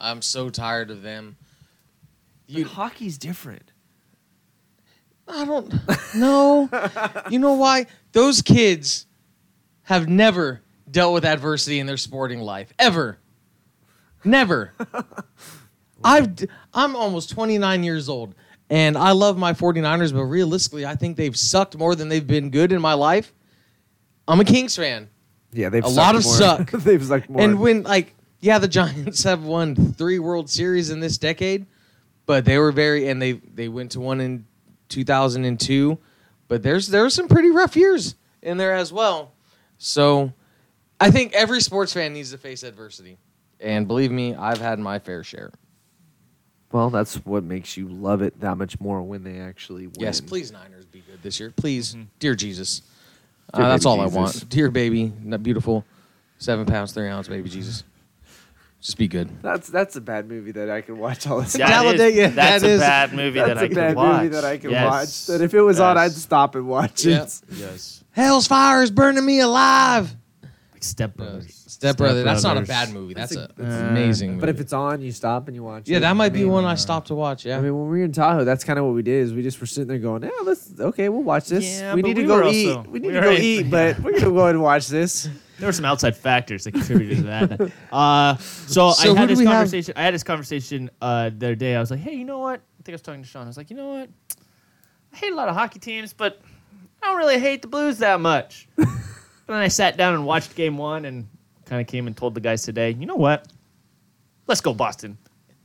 I'm so tired of them. You, hockey's different. I don't know. you know why? Those kids have never dealt with adversity in their sporting life ever. Never. I've d- I'm almost 29 years old and I love my 49ers but realistically I think they've sucked more than they've been good in my life. I'm a Kings fan. Yeah, they've A lot of more. suck. they've sucked more. And when like yeah, the Giants have won three World Series in this decade, but they were very and they they went to one in 2002, but there's there were some pretty rough years in there as well. So I think every sports fan needs to face adversity. And believe me, I've had my fair share. Well, that's what makes you love it that much more when they actually win. Yes, please Niners be good this year. Please, dear Jesus. Uh, Dear that's baby all I Jesus. want. Dear baby, not beautiful, seven pounds three ounce baby Jesus. Just be good. That's that's a bad movie that I can watch all the time. That is- Talladega, that's that a is- bad movie That's that I a can bad watch. movie that I can Yes. watch. That if it was on, I'd Yes. stop and watch Yep. it. Yes. Hell's fire is burning me alive. Like Step Brothers. Step Brother. That's not a Brothers. bad movie. That's, That's a, a- that's Uh, an amazing. But if movie. it's on, you stop and you watch it. yeah, that might be I one I stopped to watch. Yeah. I mean, when we were in Tahoe, that's kind of what we did. Is we just were sitting there going, "Yeah, let's okay, we'll watch this. Yeah, we but need to we go were eat. also- we need we to go right- eat, but we're gonna go and watch this." There were some outside factors that contributed to that. Uh, so, So who I had do this we have? conversation. I had this conversation uh, the other day. I was like, "Hey, you know what?" I think I was talking to Sean. I was like, "You know what? I hate a lot of hockey teams, but I don't really hate the Blues that much." and then I sat down and watched Game One, and kind of came and told the guys today, "You know what? Let's go Boston.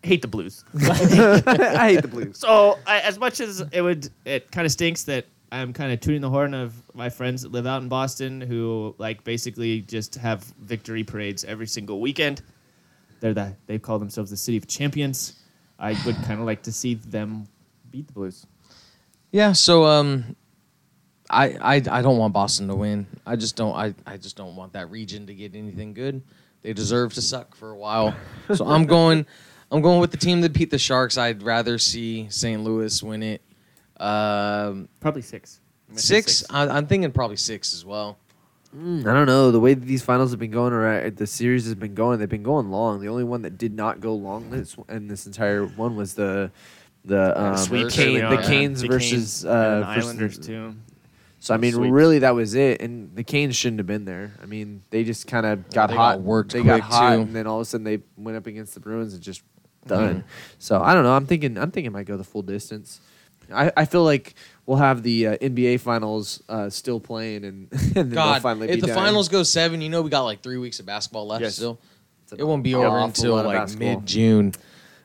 Hate the Blues." I hate the Blues. So, I, as much as it would, it kind of stinks that I'm kind of tooting the horn of my friends that live out in Boston who like basically just have victory parades every single weekend. They're the they call themselves the city of champions. I would kind of like to see them beat the Blues. Yeah, so um, I, I I don't want Boston to win. I just don't. I, I just don't want that region to get anything good. They deserve to suck for a while. So I'm going. I'm going with the team that beat the Sharks. I'd rather see St. Louis win it. Um, Probably six. I'm gonna say six. I, I'm thinking probably six as well. Mm, I don't know the way that these finals have been going, or the series has been going. They've been going long. The only one that did not go long this in this entire one was the the um, sweep Kane, the. Canes The versus Canes uh, and the versus- Islanders too. So I mean, Sweeps. really, that was it. And the Canes shouldn't have been there. I mean, they just kind of got they hot. got worked They got hot, too. and then all of a sudden they went up against the Bruins and just done. So I don't know. I'm thinking. I'm thinking it might go the full distance. I, I feel like we'll have the uh, NBA finals uh, still playing, and, and God, finally if the done. finals go seven, you know we got like three weeks of basketball left Yes. still. It won't be over until like mid June.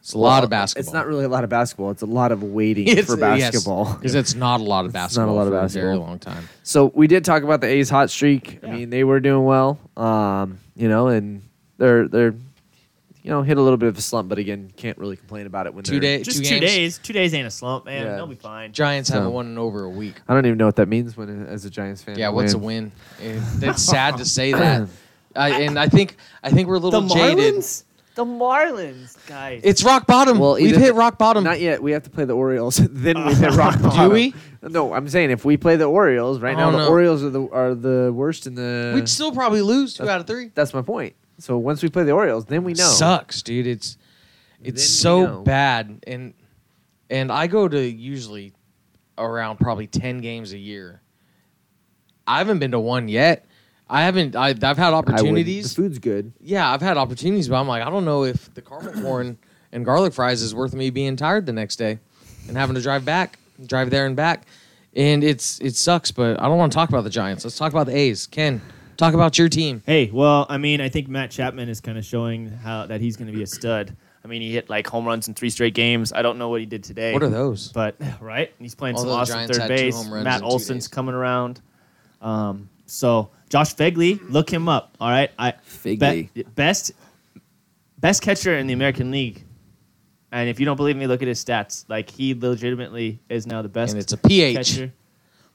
It's a lot of basketball. It's not really a lot of basketball. It's a lot of waiting It's- for basketball. because it's not a lot of basketball. It's not a lot of for a very long time. So we did talk about the A's hot streak. I mean, they were doing well. Um, you know, and they're they're you know hit a little bit of a slump, but again, can't really complain about it when Two they're. days, Just two, two, days. Two days ain't a slump, man. Yeah. They'll be fine. Giants So- haven't won in over a week. I don't even know what that means when as a Giants fan. Yeah, to what's a win. win? Eh, It's sad to say that, I, and I think I think we're a little jaded. The Marlins, guys. It's rock bottom. Well, We've either- hit rock bottom. Not yet. We have to play the Orioles. then we hit rock bottom. Do we? No, I'm saying if we play the Orioles right now, Oh, the no. Orioles are the are the worst in the. We'd still probably lose two out of three. that's my point. So once we play the Orioles, then we know. Sucks, dude. It's it's Then we so know. bad, and and I go to usually around probably ten games a year. I haven't been to one yet. I haven't. I, I've had opportunities. The food's good. Yeah, I've had opportunities, but I'm like, I don't know if the caramel corn and garlic fries is worth me being tired the next day and having to drive back, drive there and back. And it's it sucks, but I don't want to talk about the Giants. Let's talk about the A's. Ken, talk about your team. Hey, well, I mean, I think Matt Chapman is kind of showing how that he's going to be a stud. I mean, he hit like home runs in three straight games. I don't know what he did today. What are those? But right, he's playing some Although the awesome Giants third base. Matt Olson's coming around. Um, so Josh Phegley, look him up. All right, I Phegley. be- best best catcher in the American League. And if you don't believe me, look at his stats. Like he legitimately is now the best And it's a PH. catcher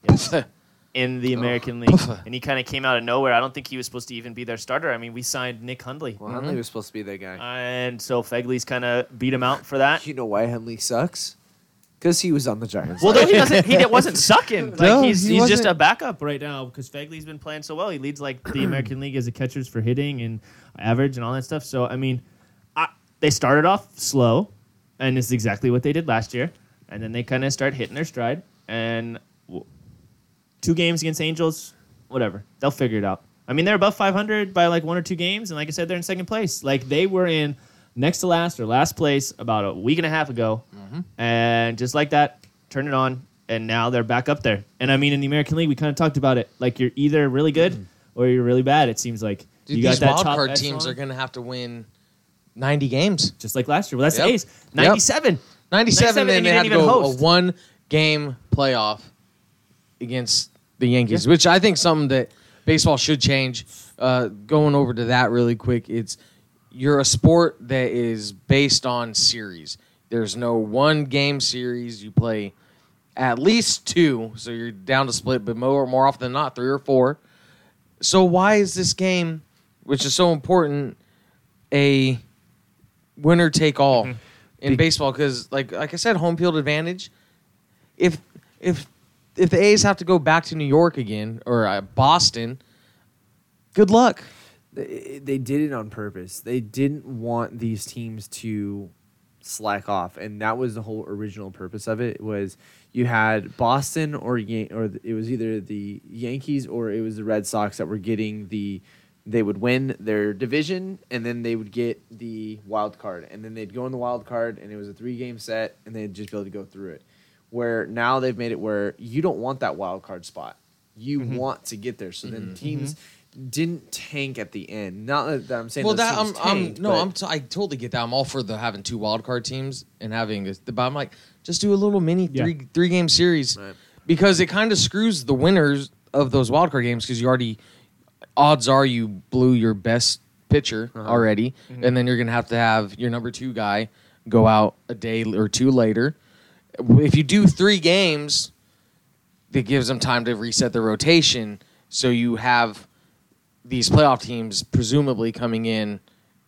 yes, in the American League. And he kind of came out of nowhere. I don't think he was supposed to even be their starter. I mean, we signed Nick Hundley. Well, Hundley mm-hmm. was supposed to be that guy. And so Phegley's kind of beat him out for that. you know why Hundley sucks? Because he was on the Giants. Well, no, he doesn't. He wasn't sucking. Like No, he's, he he's just a backup right now because Phegley's been playing so well. He leads like the American League as a catchers for hitting and average and all that stuff. So I mean, I, they started off slow, and it's exactly what they did last year. And then they kind of start hitting their stride. And w- two games against Angels, whatever, they'll figure it out. I mean, they're above 500 by like one or two games, and like I said, they're in second place. Like they were in next to last or last place about a week and a half ago, and just like that, turn it on, and now they're back up there. And I mean, in the American League, we kind of talked about it. Like you're either really good or you're really bad. It seems like Dude, you got these that wild top card teams are going to have to win 90 games. just like last year. Well, that's Yep. the A's. 97. 97, 97, and and they had to go host. a one game playoff against the Yankees, which I think something that baseball should change. Uh, going over to that really quick, it's you're a sport that is based on series. There's no one game series. You play at least two, so you're down to split, but more more often than not, three or four. So why is this game, which is so important, a winner take all in baseball? Because like like I said, home field advantage. If if if the A's have to go back to New York again or uh, Boston, good luck. They, they did it on purpose. They didn't want these teams to slack off, and that was the whole original purpose of it. Was you had Boston or Yan- or it was either the Yankees or it was the Red Sox that were getting the. They would win their division, and then they would get the wild card, and then they'd go in the wild card, and it was a three game set, and they'd just be able to go through it. Where now they've made it where you don't want that wild card spot, you mm-hmm. want to get there. So then mm-hmm. teams mm-hmm. Didn't tank at the end. Not that- that I'm saying. Well, that I'm, teams I'm tanked, no, but- I'm t- I totally get that. I'm all for the having two wild card teams and having this, but I'm like, just do a little mini Yeah. three three game series Right. because it kind of screws the winners of those wild card games because you already odds are you blew your best pitcher Uh-huh. already, mm-hmm. and then you're gonna have to have your number two guy go out a day or two later. If you do three games, it gives them time to reset the rotation, so you have these playoff teams presumably coming in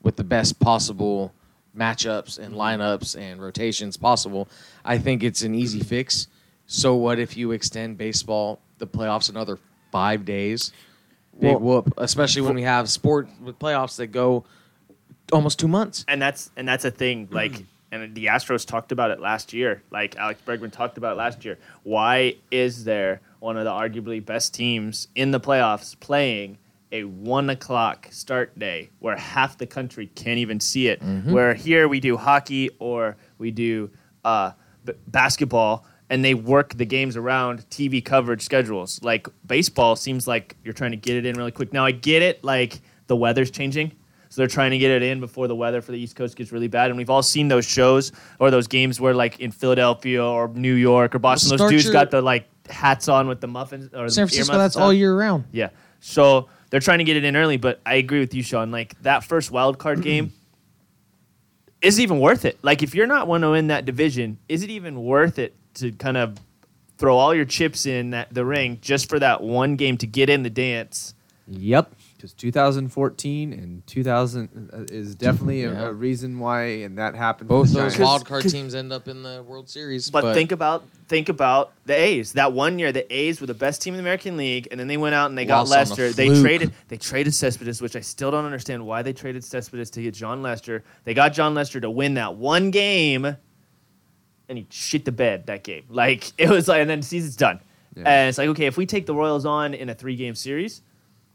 with the best possible matchups and lineups and rotations possible. I think it's an easy fix. So what if you extend baseball the playoffs another five days? Big Well- whoop, especially when we have sport with playoffs that go almost two months. and that's and that's a thing mm. like and the astros talked about it last year like alex bregman talked about it last year why is there one of the arguably best teams in the playoffs playing a one o'clock start day where half the country can't even see it where here we do hockey or we do uh, b- basketball and they work the games around tv coverage schedules like baseball seems like you're trying to get it in really quick now i get it like the weather's changing so they're trying to get it in before the weather for the East Coast gets really bad. And we've all seen those shows or those games where, like in Philadelphia or New York or Boston, those dudes your- got the like hats on with the muffins or the San Francisco, earmuffs that's all year round. Yeah. So they're trying to get it in early, but I agree with you, Sean. Like that first wild card mm-hmm. game is even worth it. Like if you're not want to win that division, is it even worth it to kind of throw all your chips in that the ring just for that one game to get in the dance? Yep. Because 2014 and 2000 uh, is definitely a, Yeah. a reason why, and that happened. Both those Giants. wild card teams end up in the World Series. But, think about think about the A's. That one year, the A's were the best team in the American League, and then they went out and they got Lost on a Lester. They traded they traded Cespedes, which I still don't understand why they traded Cespedes to get Jon Lester. They got Jon Lester to win that one game, and he shit the bed that game. Like it was like, and then the season's done. Yeah. And it's like, okay, if we take the Royals on in a three game series,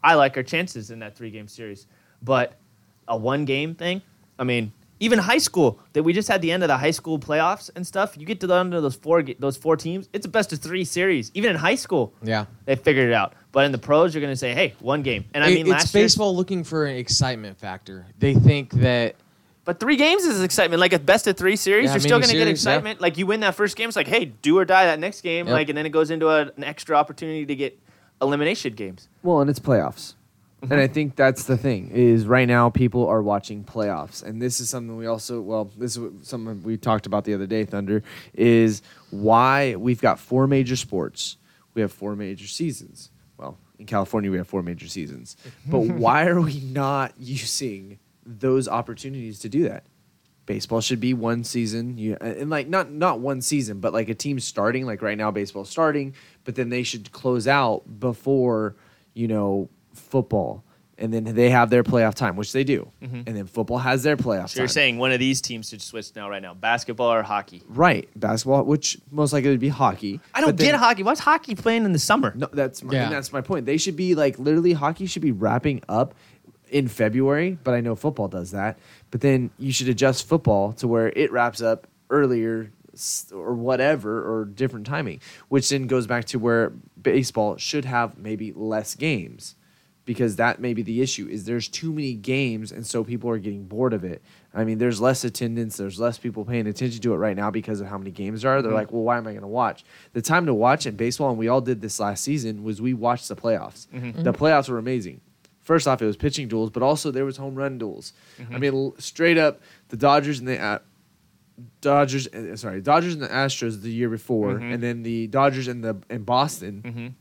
I like our chances in that three game series. But a one game thing, I mean, even high school that we just had the end of the high school playoffs and stuff. You get to the end of those four those four teams, it's a best of three series. Even in high school, yeah. they figured it out. But in the pros, you're going to say, hey, one game. And I It- mean, it's last year, baseball looking for an excitement factor. They think that but three games is excitement. Like a best of three series, Yeah, you're still going to get mini-series, yeah. excitement. Like you win that first game, it's like, hey, do or die that next game. Yep. Like, and then it goes into a, an extra opportunity to get elimination games. Well, and it's playoffs. And I think that's the thing is right now people are watching playoffs, and this is something we also well this is something we talked about the other day. Thunder is why we've got four major sports. We have four major seasons. Well, in California we have four major seasons, but why are we not using those opportunities to do that? baseball should be one season you and like not not one season but like a team starting like right now baseball starting but then they should close out before you know football and then they have their playoff time which they do mm-hmm. and then football has their playoff So you're saying one of these teams should switch now, right now, basketball or hockey? right basketball which most likely would be hockey I don't but then- get hockey. Why's hockey playing in the summer? no that's my, Yeah. and that's my point they should be like literally hockey should be wrapping up in February, but I know football does that. But then you should adjust football to where it wraps up earlier s- or whatever or different timing, which then goes back to where baseball should have maybe less games because that may be the issue is there's too many games and so people are getting bored of it. I mean, there's less attendance, there's less people paying attention to it right now because of how many games there are. They're mm-hmm. like, "Well, why am I going to watch?" The time to watch in baseball and we all did this last season was we watched the playoffs. Mm-hmm. Mm-hmm. The playoffs were amazing. First off, it was pitching duels, but also there was home run duels. I mean, l- straight up, the Dodgers and the uh, Dodgers, uh, sorry, Dodgers and the Astros the year before, Mhm. and then the Dodgers and the and Boston Mhm.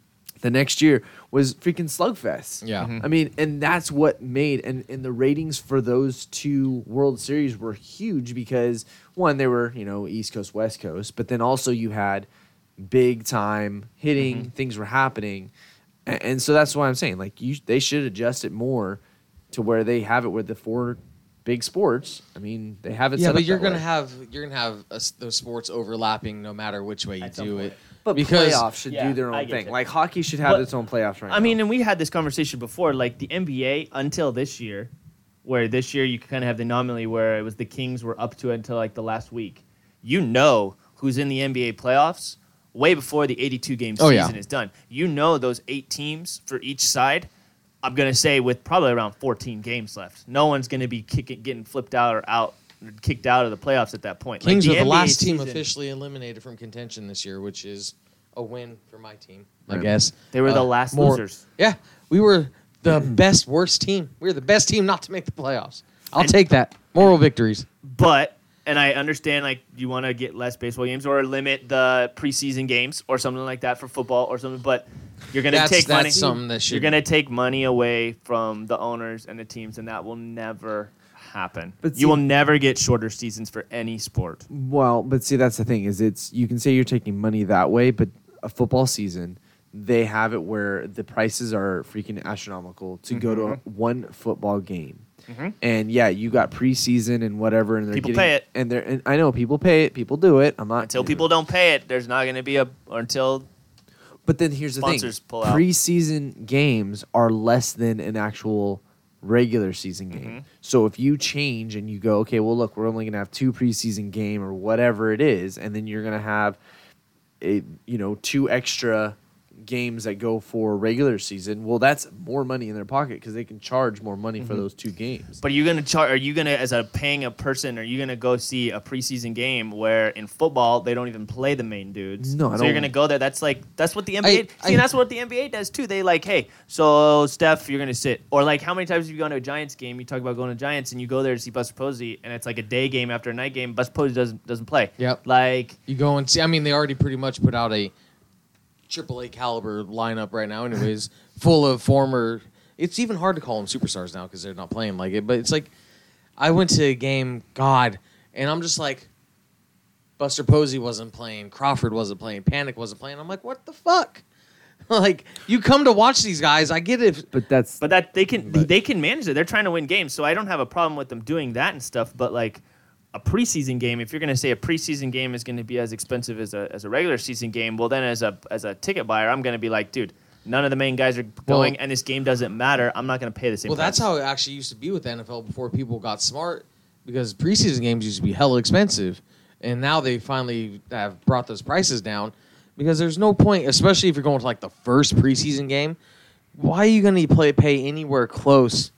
the next year was freaking slugfest. Yeah. Mhm. I mean, and that's what made and and the ratings for those two World Series were huge because one, they were you know East Coast West Coast, but then also you had big time hitting, things were happening, and, and so that's why I'm saying like you they should adjust it more to where they have it with the four big sports. I mean, they have it. Yeah, set but up you're that gonna way. have you're gonna have s- those sports overlapping no matter which way you At do it. But because- playoffs should Yeah, do their own thing. you. Like hockey should have But- its own playoffs right I now. mean, and we had this conversation before, like the NBA until this year, where this year you kind of have the anomaly where it was the Kings were up to it until like the last week. You know who's in the NBA playoffs way before the 82 game Oh, season yeah. is done. You know those eight teams for each side. I'm gonna say with probably around 14 games left. No one's gonna be kicking, getting flipped out or out, kicked out of the playoffs at that point. Like, Kings are the NBA last team season- officially eliminated from contention this year, which is a win for my team. I guess They were the Uh, last more- losers. Yeah, we were the best worst team. We were the best team not to make the playoffs. I'll And- take that. Moral victories. But and I understand like you want to get less baseball games or limit the preseason games or something like that for football or something. But you're gonna That's- take that's money. something that you're gonna take money away from the owners and the teams, and that will never happen. But you will never get shorter seasons for any sport. Well, but see, that's the thing is it's you can say you're taking money that way, but a football season, they have it where the prices are freaking astronomical to go to a, Mm-hmm. one football game. And yeah, you got preseason and whatever, and they're People getting, pay it. and they're and I know people pay it, people do it. I'm not Until people don't pay it, there's not gonna be a until But then here's the thing: pull out. preseason games are less than an actual regular season game. Mm-hmm. So if you change and you go, okay, well, look, we're only gonna have two preseason game or whatever it is, and then you're gonna have a you know two extra games that go for regular season. Well, that's more money in their pocket because they can charge more money Mm-hmm. for those two games. But are you gonna charge? Are you gonna, as a paying a person, are you gonna go see a preseason game where in football they don't even play the main dudes? No, I so you're gonna go there. That's like that's what the NBA. I- see, that's what the NBA does too. They like, hey, so Steph, you're gonna sit. Or like, how many times have you gone to a Giants game? You talk about going to Giants, and you go there to see Buster Posey, and it's like a day game after a night game. Buster Posey doesn't doesn't play. Yep. Like, You go and see. I mean, they already pretty much put out a AAA caliber lineup right now, anyways, full of former. It's even hard to call them superstars now because they're not playing like it. But it's like, I went to a game, God, and I'm just like, Buster Posey wasn't playing, Crawford wasn't playing, Panik wasn't playing. I'm like, what the fuck? like, you come to watch these guys. I get it. But that's But that they can But- they can manage it. They're trying to win games, so I don't have a problem with them doing that and stuff. But like a preseason game, if you're going to say a preseason game is going to be as expensive as a as a regular season game, well then as a as a ticket buyer, I'm going to be like, dude, none of the main guys are going, and this game doesn't matter. I'm not going to pay the same. Well, that's how it actually used to be with the NFL before people got smart because preseason games used to be hella expensive. And now they finally have brought those prices down because there's no point, especially if you're going to like the first preseason game. Why are you going to play pay anywhere close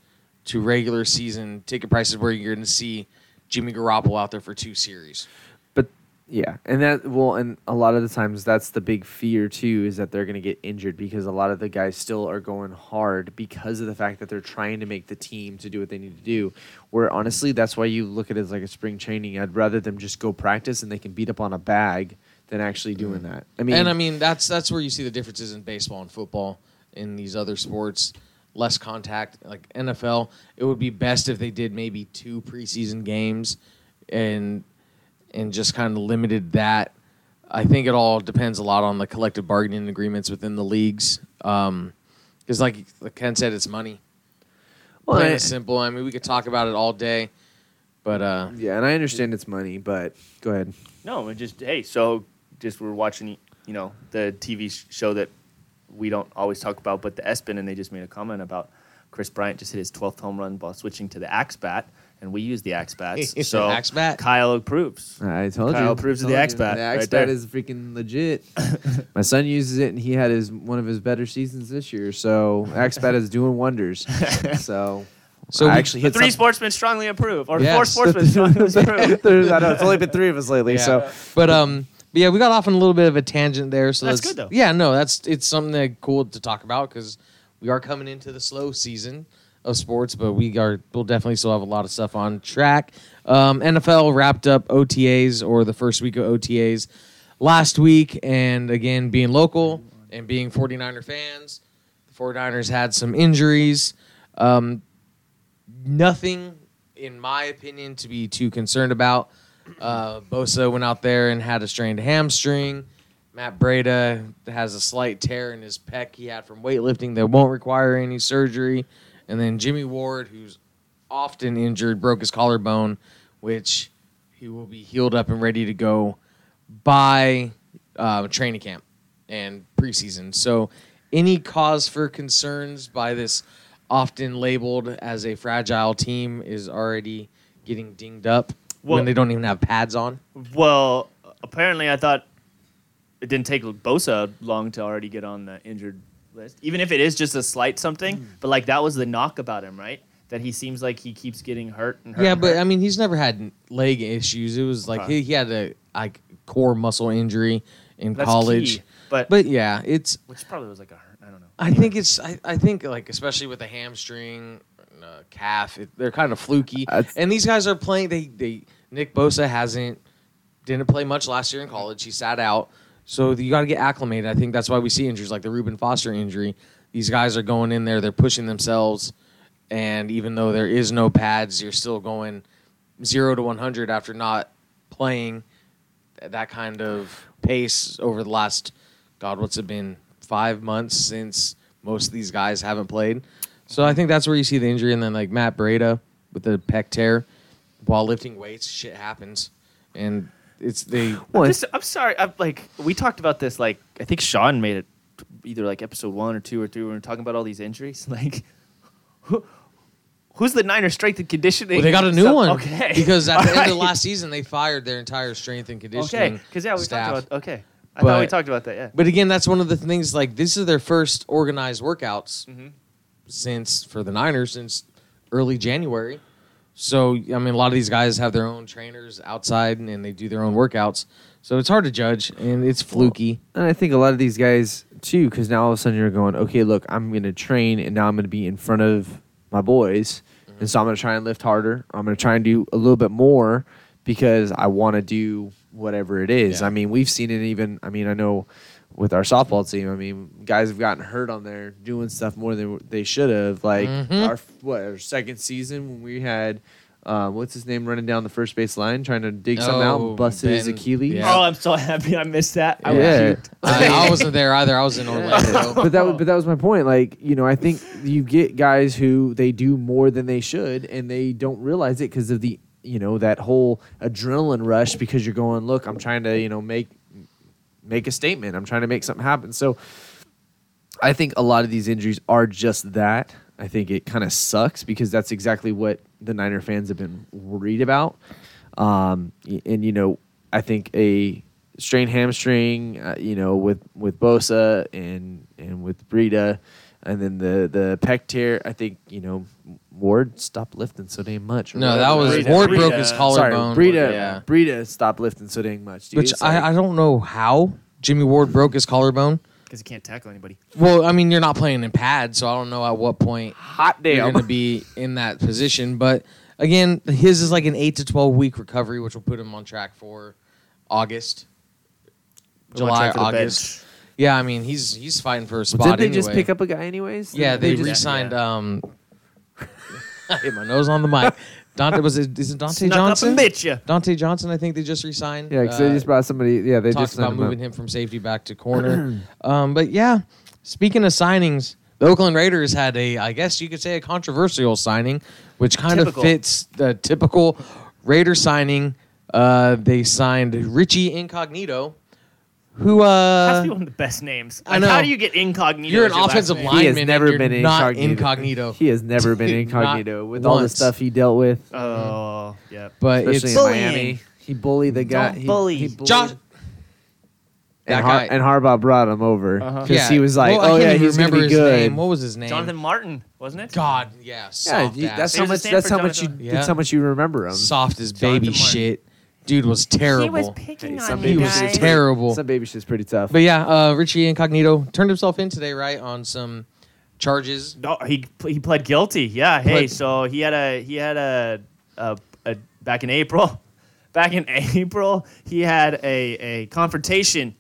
to regular season ticket prices where you're going to see Jimmy Garoppolo out there for two series? But yeah, and that well, and a lot of the times that's the big fear too is that they're going to get injured because a lot of the guys still are going hard because of the fact that they're trying to make the team to do what they need to do. Where honestly, that's why you look at it as like a spring training. I'd rather them just go practice and they can beat up on a bag than actually doing mm. that. I mean, and I mean that's that's where you see the differences in baseball and football in these other sports. Less contact, like NFL. It would be best if they did maybe two preseason games, and and just kind of limited that. I think it all depends a lot on the collective bargaining agreements within the leagues. Because, like, like Ken said, it's money. well, Plain I- and simple. I mean, we could talk about it all day, but uh, yeah, and I understand it's money, but go ahead. No, it just hey, so just we're watching, you know, the TV show that we don't always talk about, but the ESPN, and they just made a comment about Kris Bryant just hit his 12th home run while switching to the axe bat, and we use the axe bats. The so axe bat? Kyle approves. I told Kyle you. approves of the Axe you. Bat The Axe right Bat there. is freaking legit. My son uses it, and he had his one of his better seasons this year. So Axe Bat is doing wonders. So, So I we- actually The hit three some- sportsmen strongly approve, or Yes. four sportsmen strongly approve. There's- I know it's only been three of us lately. Yeah. So but um, but yeah, we got off on a little bit of a tangent there. So That's let's- good, though. Yeah, no, that's it's something that cool to talk about because we are coming into the slow season of sports, but we are we'll definitely still have a lot of stuff on track. Um, NFL wrapped up OTAs or the first week of OTAs last week, and again being local and being 49er fans, the 49ers had some injuries. Um, nothing, in my opinion, to be too concerned about. Uh, Bosa went out there and had a strained hamstring. Matt Breida has a slight tear in his pec he had from weightlifting that won't require any surgery. And then Jimmy Ward, who's often injured, broke his collarbone, which he will be healed up and ready to go by uh, training camp and preseason. So, any cause for concerns by this often labeled as a fragile team is already getting dinged up Well- when they don't even have pads on. Well, apparently, I thought it didn't take Bosa long to already get on the injured list, even if it is just a slight something. Hmm. But like that was the knock about him, right? That he seems like he keeps getting hurt and hurt. Yeah, and but hurt. I mean, he's never had leg issues. It was like Okay. he, he had a like core muscle injury in That's college. key. But, But yeah, it's. which probably was like a hurt. I don't know. I think it's. I, I think like especially with the hamstring, uh, calf, it, they're kind of fluky. That's- and these guys are playing. They they Nick Bosa hasn't didn't play much last year in college. He sat out, so you got to get acclimated. I think that's why we see injuries like the Reuben Foster injury. These guys are going in there. They're pushing themselves, and even though there is no pads, you're still going zero to one hundred after not playing th- that kind of pace over the last God, what's it been? Five months since most of these guys haven't played. So I think that's where you see the injury, and then like Matt Breida with the pec tear while lifting weights, shit happens, and it's they. Well, I'm, just, I'm sorry. I'm like we talked about this. Like I think Sean made it either like episode one or two or three. When we're talking about all these injuries. Like who, who's the Niners strength and conditioning? Well, they got a new stuff? one Okay, because at the end of Alright. last season they fired their entire strength and conditioning Okay, because yeah, we staff. talked about. Okay, I thought we talked about that. Yeah. But again, that's one of the things. Like this is their first organized workouts Mhm. Since for the Niners since early January. So I mean, a lot of these guys have their own trainers outside and, and they do their own workouts. So it's hard to judge and it's fluky. And I think a lot of these guys too, because now all of a sudden you're going, okay, look, I'm going to train, and now I'm going to be in front of my boys, mm-hmm. and so I'm going to try and lift harder. I'm going to try and do a little bit more because I want to do whatever it is. Yeah. I mean, we've seen it even. I mean, I know with our softball team. I mean, guys have gotten hurt on there doing stuff more than they should have. Like Mhm. our what our second season when we had. Uh, what's his name running down the first base line trying to dig something out Oh, and busted his Achilles? yeah. Oh, I'm so happy I missed that. I was Yeah. cute. I, I wasn't there either. I was in Orlando. but that but that was my point. Like you know, I think you get guys who they do more than they should, and they don't realize it because of the you know that whole adrenaline rush. Because you're going, look, I'm trying to you know make make a statement. I'm trying to make something happen. So I think a lot of these injuries are just that. I think it kind of sucks because that's exactly what the Niner fans have been worried about. Um, and you know, I think a strained hamstring, uh, you know, with with Bosa and and with Breida, and then the the pec tear. I think you know Ward stopped lifting so damn much. or no, that was Breida. Ward Breida. broke his Sorry, collarbone. Breida. yeah. Breida stopped lifting so dang much. Dude. Which It's like- I, I don't know how Jimmy Ward broke his collarbone. Because he can't tackle anybody. Well, I mean, you're not playing in pads, so I don't know at what point hot you're damn. going to be in that position. But again, his is like an eight to twelve week recovery, which will put him on track for August, Put him on July, track for the August. bench. Yeah, I mean, he's he's fighting for a Well, spot. Didn't they anyway. just pick up a guy anyways? Yeah, Didn't they, just- re-signed. yeah. Um, I hit my nose on the mic. Dontae was it? Is it Dontae Snuck Johnson? up and bit you. Dontae Johnson, I think they just re-signed. Yeah, because Uh, they just brought somebody. Yeah, they talked just about signed him up. moving him from safety back to corner. um, but yeah, speaking of signings, the Oakland Raiders had a, I guess you could say, a controversial signing, which kind of fits the typical Raider signing. Uh, they signed Richie Incognito, who uh? Has to be one of the best names. I Like, know. How do you get incognito? you're an your last offensive name? lineman. He has and never you're been not incognito. incognito. He has never been Dude, not incognito with all the once. stuff he dealt with, Oh, yeah. But especially it's in Bullying. Miami. He bullied the guy. Don't he, bully. He bullied, Josh. and, That Har- guy- and Harbaugh brought him over because Uh-huh. Yeah. he was like, Well, I "Oh can't yeah, even he's gonna remember be his good." name. What was his name? Jonathan Martin, wasn't it? God, yeah, Yeah, soft you- ass. that's He how was a much. That's how much you. Jonathan. Yeah. That's how much you remember him. soft as Jonathan baby Martin. shit. Dude was terrible. He was picking Hey, on some you He baby was guys. shit's terrible. Some baby shit's pretty tough. But yeah, uh, Richie Incognito turned himself in today, right, on some charges. No, he he pled guilty. Yeah. Hey, Pled- so he had a he had a, a, a back in April, back in April he had a a confrontation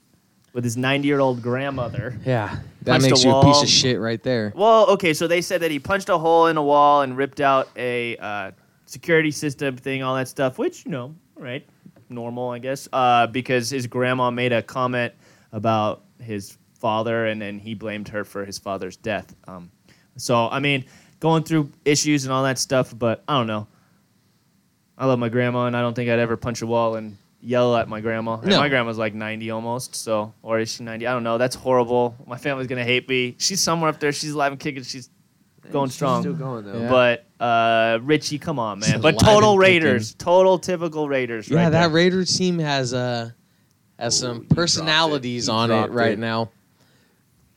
with his 90 year old grandmother. Yeah, that Punched a makes you a wall. piece of shit right there. Well, okay, so they said that he punched a hole in a wall and ripped out a uh, security system thing, all that stuff, which you know, all right, normal, I guess, uh, because his grandma made a comment about his father, and then he blamed her for his father's death. Um, so, I mean, going through issues and all that stuff, but I don't know. I love my grandma, and I don't think I'd ever punch a wall and yell at my grandma. And No. my grandma's like 90 almost, so or is she 90? I don't know. That's horrible. My family's gonna hate me. She's somewhere up there. She's alive and kicking. She's going strong. Still going though. Yeah. But uh, Richie, come on, man. She's But total and kicking. Raiders, total typical Raiders. Yeah, right that there. Raiders team has uh has some you dropped it. personalities on it right it. now.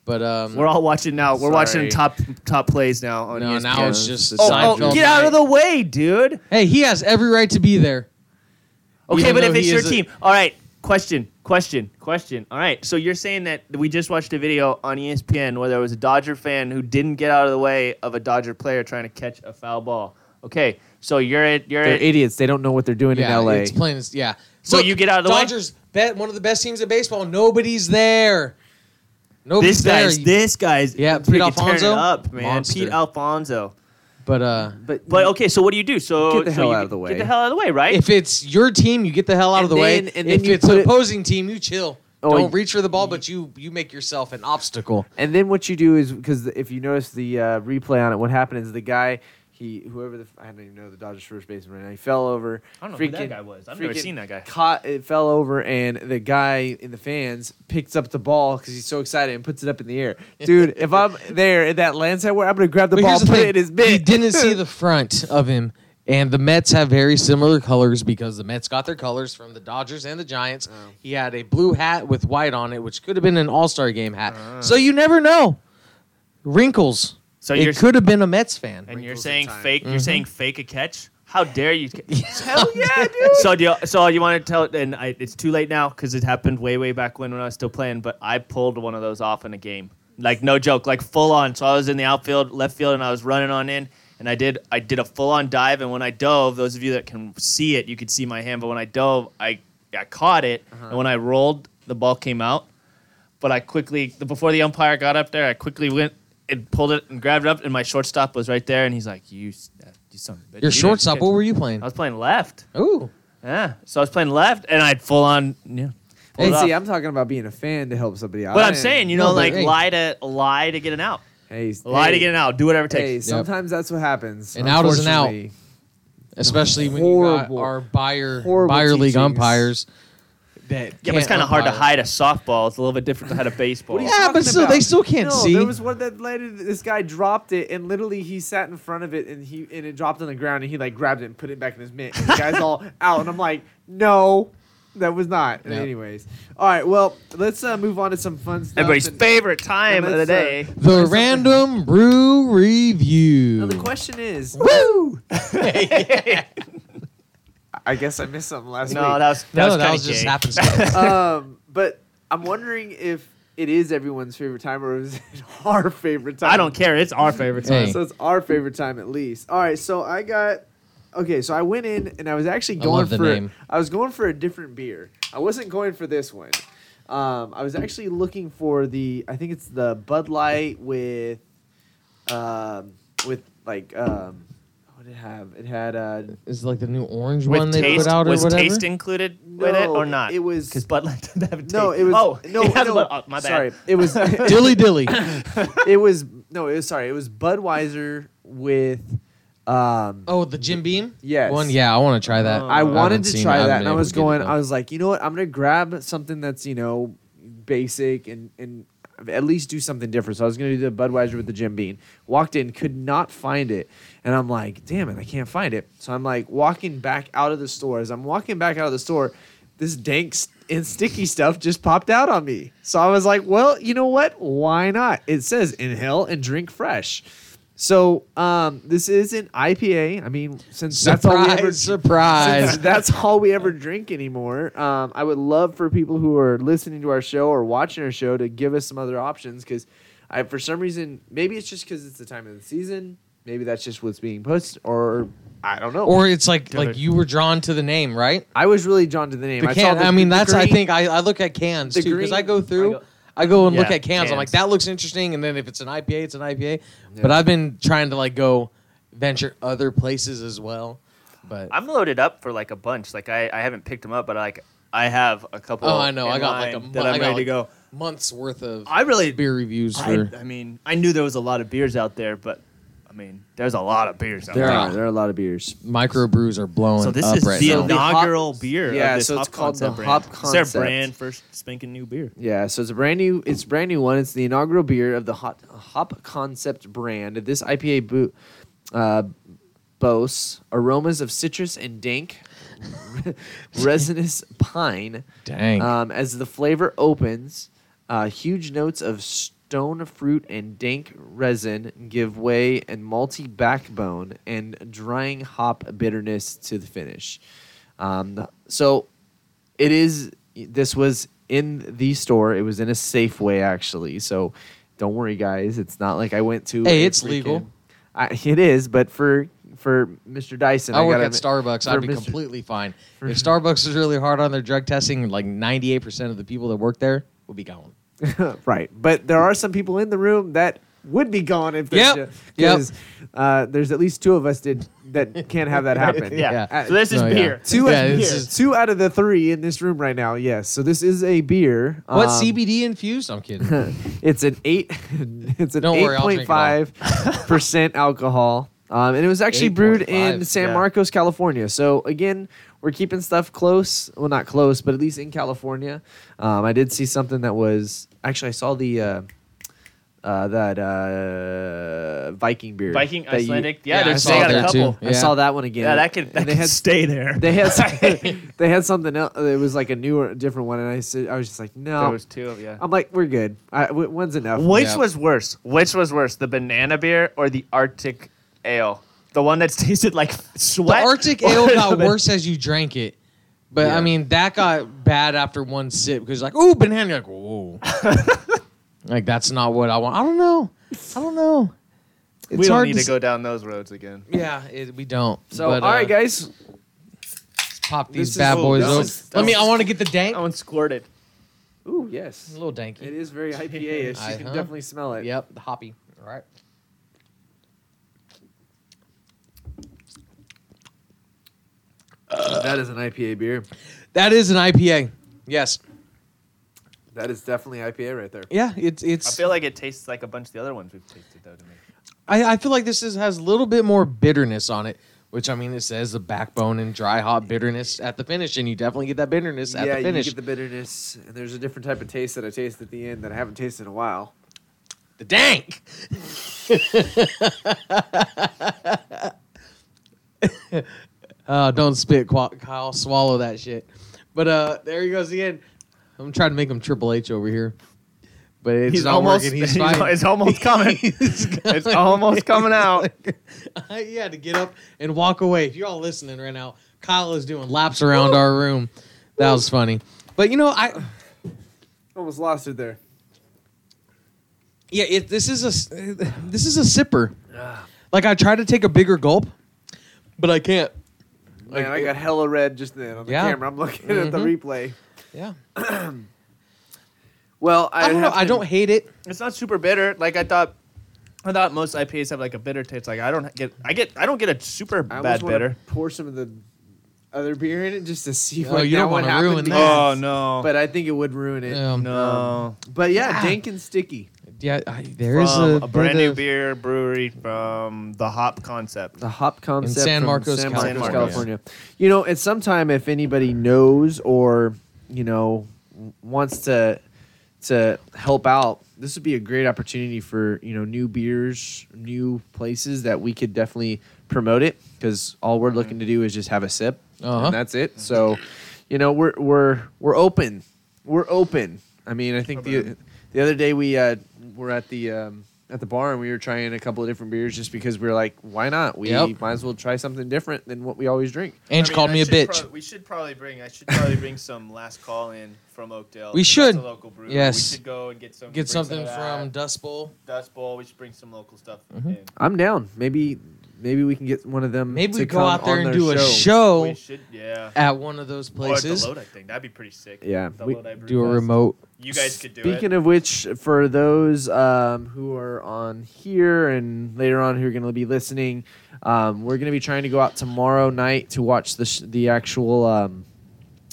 But um, We're all watching now. We're watching top top plays now on no, ESPN. now it's just it's a Oh, Seinfeld oh, get out of the way, dude. Hey, he has every right to be there. Okay, Even but if it's he your is a- team, all right. Question, question, question. All right, so you're saying that we just watched a video on ESPN where there was a Dodger fan who didn't get out of the way of a Dodger player trying to catch a foul ball. Okay, so you're at you're They're at, idiots. They don't know what they're doing yeah, in LA. it's plain as yeah. So you get out of the way? Dodgers bet one of the best teams in baseball. Nobody's there. Nobody's this there. guy's this guy's Yeah, Pete freaking tearing it Alfonso? up, man. Monster. Pete Alonso. But uh, but But okay, so what do you do? So Get the so hell you out of the way. Get the hell out of the way, right? if it's your team, you get the hell out of And the way. then- and then if you it's put an it- opposing team, you chill. Oh, Don't you- reach for the ball, but you you make yourself an obstacle. And then what you do is because if you notice the uh, replay on it, what happened is the guy, he whoever the I don't even know the Dodgers first baseman right now, he fell over. I don't know who that guy was. I've never seen that guy. Caught it fell over, and the guy in the fans picks up the ball because he's so excited and puts it up in the air. Dude, if I'm there in that landside where I'm gonna grab the But ball, here's the put thing. it in his He didn't see the front of him. And the Mets have very similar colors because the Mets got their colors from the Dodgers and the Giants. Oh. He had a blue hat with white on it, which could have been an All Star game hat. Ah. So you never know. Wrinkles. So you're it could have been a Mets fan. and you're saying fake. Mm-hmm. You're saying fake a catch. How dare you? Hell yeah, dude! So do you, so you want to tell? And I, it's too late now because it happened way way back when when I was still playing. But I pulled one of those off in a game, like no joke, like full on. So I was in the outfield, left field, and I was running on in, and I did I did a full on dive. And when I dove, those of you that can see it, you could see my hand. But when I dove, I I caught it, and when I rolled, the ball came out. But I quickly before the umpire got up there, I quickly went and pulled it and grabbed it up, and my shortstop was right there, and he's like, "You, s- uh, you son of a bitch." Your you shortstop, catch what were you playing? I was playing left. Ooh. Yeah, so I was playing left, and I'd full on. Yeah. Hey, see, off. I'm talking about being a fan to help somebody out. But I'm saying, you know, but like hey. lie to lie to get an out, hey, lie to get an out, do whatever it Hey, takes. sometimes that's what happens. An out is an out. Especially when you got Horrible- our buyer horrible buyer league umpires. That Yeah, but it's kind of hard to hide a softball. It's a little bit different to hide a baseball. What are you Yeah, but talking still, about? they still can't no, see. there was one that landed. This guy dropped it, and literally he sat in front of it, and he and it dropped on the ground, and he like grabbed it and put it back in his mitt. And the guy's all out, and I'm like, no, that was not. Yep. Anyways, all right, well, let's uh, move on to some fun stuff. Everybody's and- favorite time of the let's, uh, day. the random brew review. Now the question is, Woo! I guess I missed something last no, week. that was that no, was, that kinda was just gay. happenstance. um, but I'm wondering if it is everyone's favorite time or is it our favorite time. I don't care. It's our favorite time. Hey. So it's our favorite time at least. All right, so I got okay. So I went in and I was actually I going love the for name. I was going for a different beer. I wasn't going for this one. Um, I was actually looking for the I think it's the Bud Light with um, with like um, what did it have? It had uh, Is it like the new orange one With they taste, put out or was whatever? taste included with it No, or not? it was- because Bud Light doesn't have a taste. no, it was Oh, no, it has a no, Bud- oh, my bad. Sorry, it was dilly dilly. it was no, it was sorry, it was Budweiser with um, Oh, the Jim Beam Yes. one. Yeah, I want to try that. I haven't wanted to seen it. try I that, haven't and been I able was to get it, going. though. I was like, you know what? I'm gonna grab something that's you know basic and and at least do something different. So I was gonna do the Budweiser with the Jim Beam. Walked in, could not find it, and I'm like, damn it, I can't find it. So I'm like walking back out of the store. As I'm walking back out of the store, this dank and sticky stuff just popped out on me. So I was like, well, you know what? Why not? It says inhale and drink fresh. So um, this is an IPA. I mean, since that's all we ever Surprise! Surprise! that's all we ever drink anymore. Um, I would love for people who are listening to our show or watching our show to give us some other options because I for some reason maybe it's just because it's the time of the season. Maybe that's just what's being posted, or I don't know. Or it's like Dude. like you were drawn to the name, right? I was really drawn to the name. The I, can. saw the, I mean, the that's I think I, I look at cans too because I go through. I go- I go and look at cans. I'm like, that looks interesting, and then if it's an IPA, it's an IPA. Yeah. But I've been trying to like go venture other places as well. But I'm loaded up for like a bunch. Like I, I haven't picked them up, but like I have a couple. Oh, I know. in I got, like, line a that I'm I got, ready to go. months worth of I really beer reviews I, for. I mean, I knew there was a lot of beers out there, but I mean, there's a lot of beers out There there. are there are a lot of beers. Microbrews are blowing So this up is right the now. So the hop- inaugural beer. yeah, of this so it's Hop called the Concept brand. Hop It's Concept. their brand first spanking new beer. Yeah, so it's a brand new. It's a brand new one. It's the inaugural beer of the Hot Hop Concept brand. This IPA boot uh, boasts aromas of citrus and dank, resinous pine. Dang. Um, as the flavor opens, uh, huge notes of stone fruit and dank resin give way and malty backbone and drying hop bitterness to the finish. Um, so it is. This was in the store. It was in a Safeway actually. So don't worry, guys. It's not like I went to. Hey, it's legal. I, it is, but for for Mr. Dyson, I work gotta at Starbucks. I'd be Mr. completely fine. If Starbucks is really hard on their drug testing, like 98% of the people that work there will be gone. right. But there are some people in the room that would be gone if Yep. there's Yep. because uh, there's at least two of us did that can't have that happen. Yeah. Yeah. Uh, So this is No, yeah. beer. Two, Yeah, out, this is- two out of the three in this room right now. Yes. So this is a beer. What Um, CBD infused? I'm kidding. It's an eight. It's an Don't eight worry, I'll drink point it all. five percent alcohol. Um, and it was actually brewed in 8.5, San yeah. Marcos, California. So again, we're keeping stuff close. Well, not close, but at least in California. Um, I did see something that was actually I saw the uh, uh, that uh, Viking beer. Viking that you- Icelandic. yeah, Yeah, I there's saw they got a couple. too. I saw that one again. Yeah, that could that they could had stay there. they had they had something else. It was like a newer, different one, and I said I was just like, no. There was two, yeah. I'm like, we're good. I, w- one's enough. Which Yeah. was worse? Which was worse, the banana beer or the Arctic ale? The one that's tasted like sweat. the sweat. Arctic ale got worse as you drank it. But Yeah. I mean, that got bad after one sip because like, ooh, banana. You're like, whoa. like that's not what I want. I don't know. I don't know. It's We don't hard need to s- go down those roads again. Yeah, it, we don't. So, But, all right, uh, guys. let's pop these is- bad boys that open. was- Let me. I want to get the dank. That one squirted. Ooh, yes. A little danky. It is very IPA-ish. You can Uh-huh. definitely smell it. Yep, the hoppy. All right. That is an IPA beer. That is an IPA. Yes. That is definitely IPA right there. Yeah, it's it's. I feel like it tastes like a bunch of the other ones we've tasted, though, to me. I, I feel like this is, has a little bit more bitterness on it, which I mean it says the backbone and dry hop bitterness at the finish, and you definitely get that bitterness at yeah, the finish. Yeah, you get the bitterness, and there's a different type of taste that I taste at the end that I haven't tasted in a while. the dank. uh, don't spit, Kyle. Swallow that shit. But uh, there he goes again. I'm trying to make him Triple H over here, but it's He's not almost. working. He's. It's almost coming. it's almost coming out. he had to get up and walk away. If you're all listening right now, Kyle is doing laps around our room. That was funny. But you know, I Almost lost it there. yeah, it, this is a this is a sipper. Like I try to take a bigger gulp, but I can't. Man, I got hella red just then on the Yeah. camera. I'm looking at the Mhm. replay. Yeah, Well, I, I don't know. have I to- don't hate it. It's not super bitter. Like I thought. I thought most IPAs have like a bitter taste. Like I don't get. I get. I don't get a super I almost bad wanna bitter. Pour some of the other beer in it just to see Oh, what, you don't what wanna happened ruin that. Oh no. But I think it would ruin it. Um, no. But yeah, Yeah. dank and sticky. Yeah, I, there is from a, a, brand new of- beer brewery from the Hop Concept. The hop concept San from Marcos, San California. Marcos, California. You know, at some time, if anybody knows or you know wants to to help out, this would be a great opportunity for you know new beers, new places that we could definitely promote it because all we're looking to do is just have a sip Uh-huh. and that's it. So, you know, we're we're we're open. We're open. I mean, I think the the other day we uh, were at the um, at the bar and we were trying a couple of different beers just because we were like, why not? We Yep. might as well try something different than what we always drink. Ange called me a bitch. we should probably bring. I should probably bring some last call in from Oakdale. We 'cause should. that's a local brew. Yes. We should go and get some. Get some something of that. from Dust Bowl. Dust Bowl. We should bring some local stuff. Mhm. in. I'm down. Maybe maybe we can get one of them. Maybe to we go come out there and their do a show. show We should. Yeah. at one of those Or at places. the Lodi thing. That'd be pretty sick. Yeah, The we- Lodi Brew Do a Fest. remote. You guys could do it. Speaking it. of which, for those um, who are on here and later on who are going to be listening, um, we're going to be trying to go out tomorrow night to watch the sh- the actual um,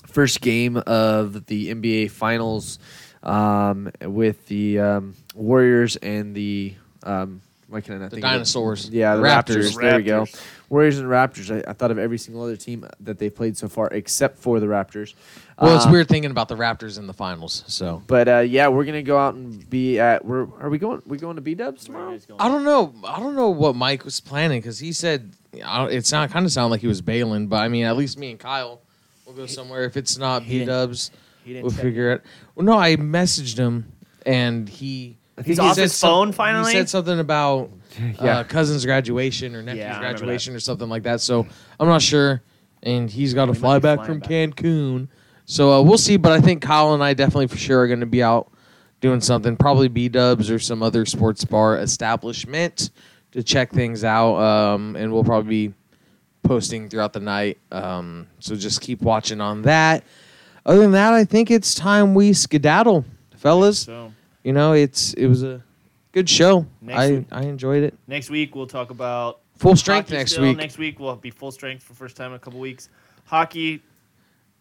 first game of the NBA Finals um, with the um, Warriors and the um, why can I not The think of it? dinosaurs. Yeah, the The Raptors. Raptors. There we go. Raptors. Warriors and Raptors. I, I thought of every single other team that they've played so far except for the Raptors. Well, it's Um, weird thinking about the Raptors in the finals. So but uh, yeah, we're gonna go out and be at. We're are we going? We going to B Dubs Where are you tomorrow? I don't know. I don't know what Mike was planning because he said I don't- it sound kind of sounded like he was bailing. But I mean, at least me and Kyle will go somewhere. If it's not he B Dubs, He didn't we'll check figure it. Well, no, I messaged him and he. I He's think off his phone some- finally? He said something about Yeah. uh, cousin's graduation or nephew's Yeah, I remember that. graduation or something like that. So I'm not sure. And he's got to He fly back from back. Cancun. So uh, we'll see. But I think Kyle and I definitely for sure are going to be out doing something. Probably B Dubs or some other sports bar establishment to check things out. Um, and we'll probably be posting throughout the night. Um, so just keep watching on that. Other than that, I think it's time we skedaddle, fellas So you know, it's it was a good show. Next I week- I enjoyed it. next week we'll talk about Full strength next still. week. Next week we'll be full strength for first time in a couple weeks. Hockey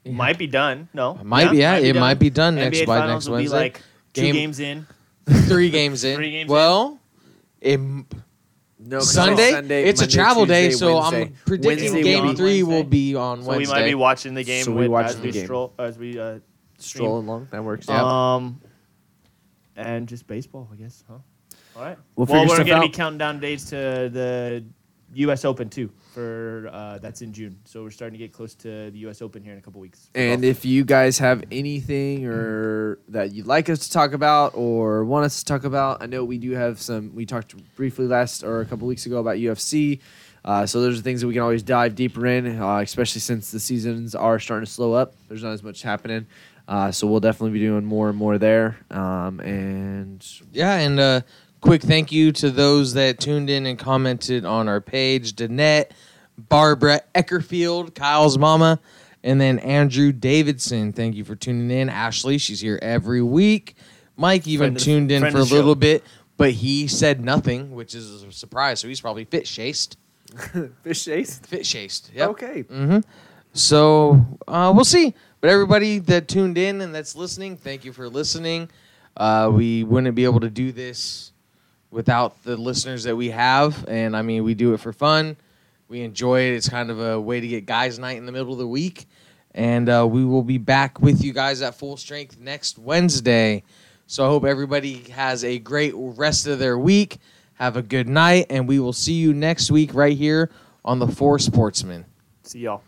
Yeah. might be done. No, Might be- yeah, it might be done NBA next- by finals next will Wednesday. Be like two Game- games in. Three games in. Three games well, it m- No, 'cause Sunday, Sunday, it's a Monday, travel day, so Wednesday. I'm predicting Wednesday game will three Wednesday. will be on So Wednesday. we might be watching the game So we with, watch as the we game. stroll as we uh, strolling along. That works. Yeah. Um, and just baseball, I guess, huh? All right. We'll well, figure we're gonna be counting down days to the U.S. Open too. For uh, that's in June, so we're starting to get close to the U.S. Open here in a couple weeks. And golf. if you guys have anything or that you'd like us to talk about or want us to talk about, I know we do have some. We talked briefly last or a couple weeks ago about UFC. Uh, so those are things that we can always dive deeper in, uh, especially since the seasons are starting to slow up. There's not as much happening. Uh, so we'll definitely be doing more and more there. Um, and Yeah, and uh, quick thank you to those that tuned in and commented on our page: Danette, Barbara Eckerfield, Kyle's mama, and then Andrew Davidson. Thank you for tuning in. Ashley, she's here every week. Mike even Friend of tuned in for a little show. bit, but he said nothing, which is a surprise. So he's probably fit chased. fish chase. Fit chased. Yep. Okay. hmm So uh, we'll see. But everybody that tuned in and that's listening, thank you for listening. Uh, we wouldn't be able to do this without the listeners that we have, and I mean, we do it for fun. We enjoy it. It's kind of a way to get guys' night in the middle of the week, and uh, we will be back with you guys at full strength next Wednesday. So I hope everybody has a great rest of their week. Have a good night, and we will see you next week right here on the Four Sportsmen. see y'all.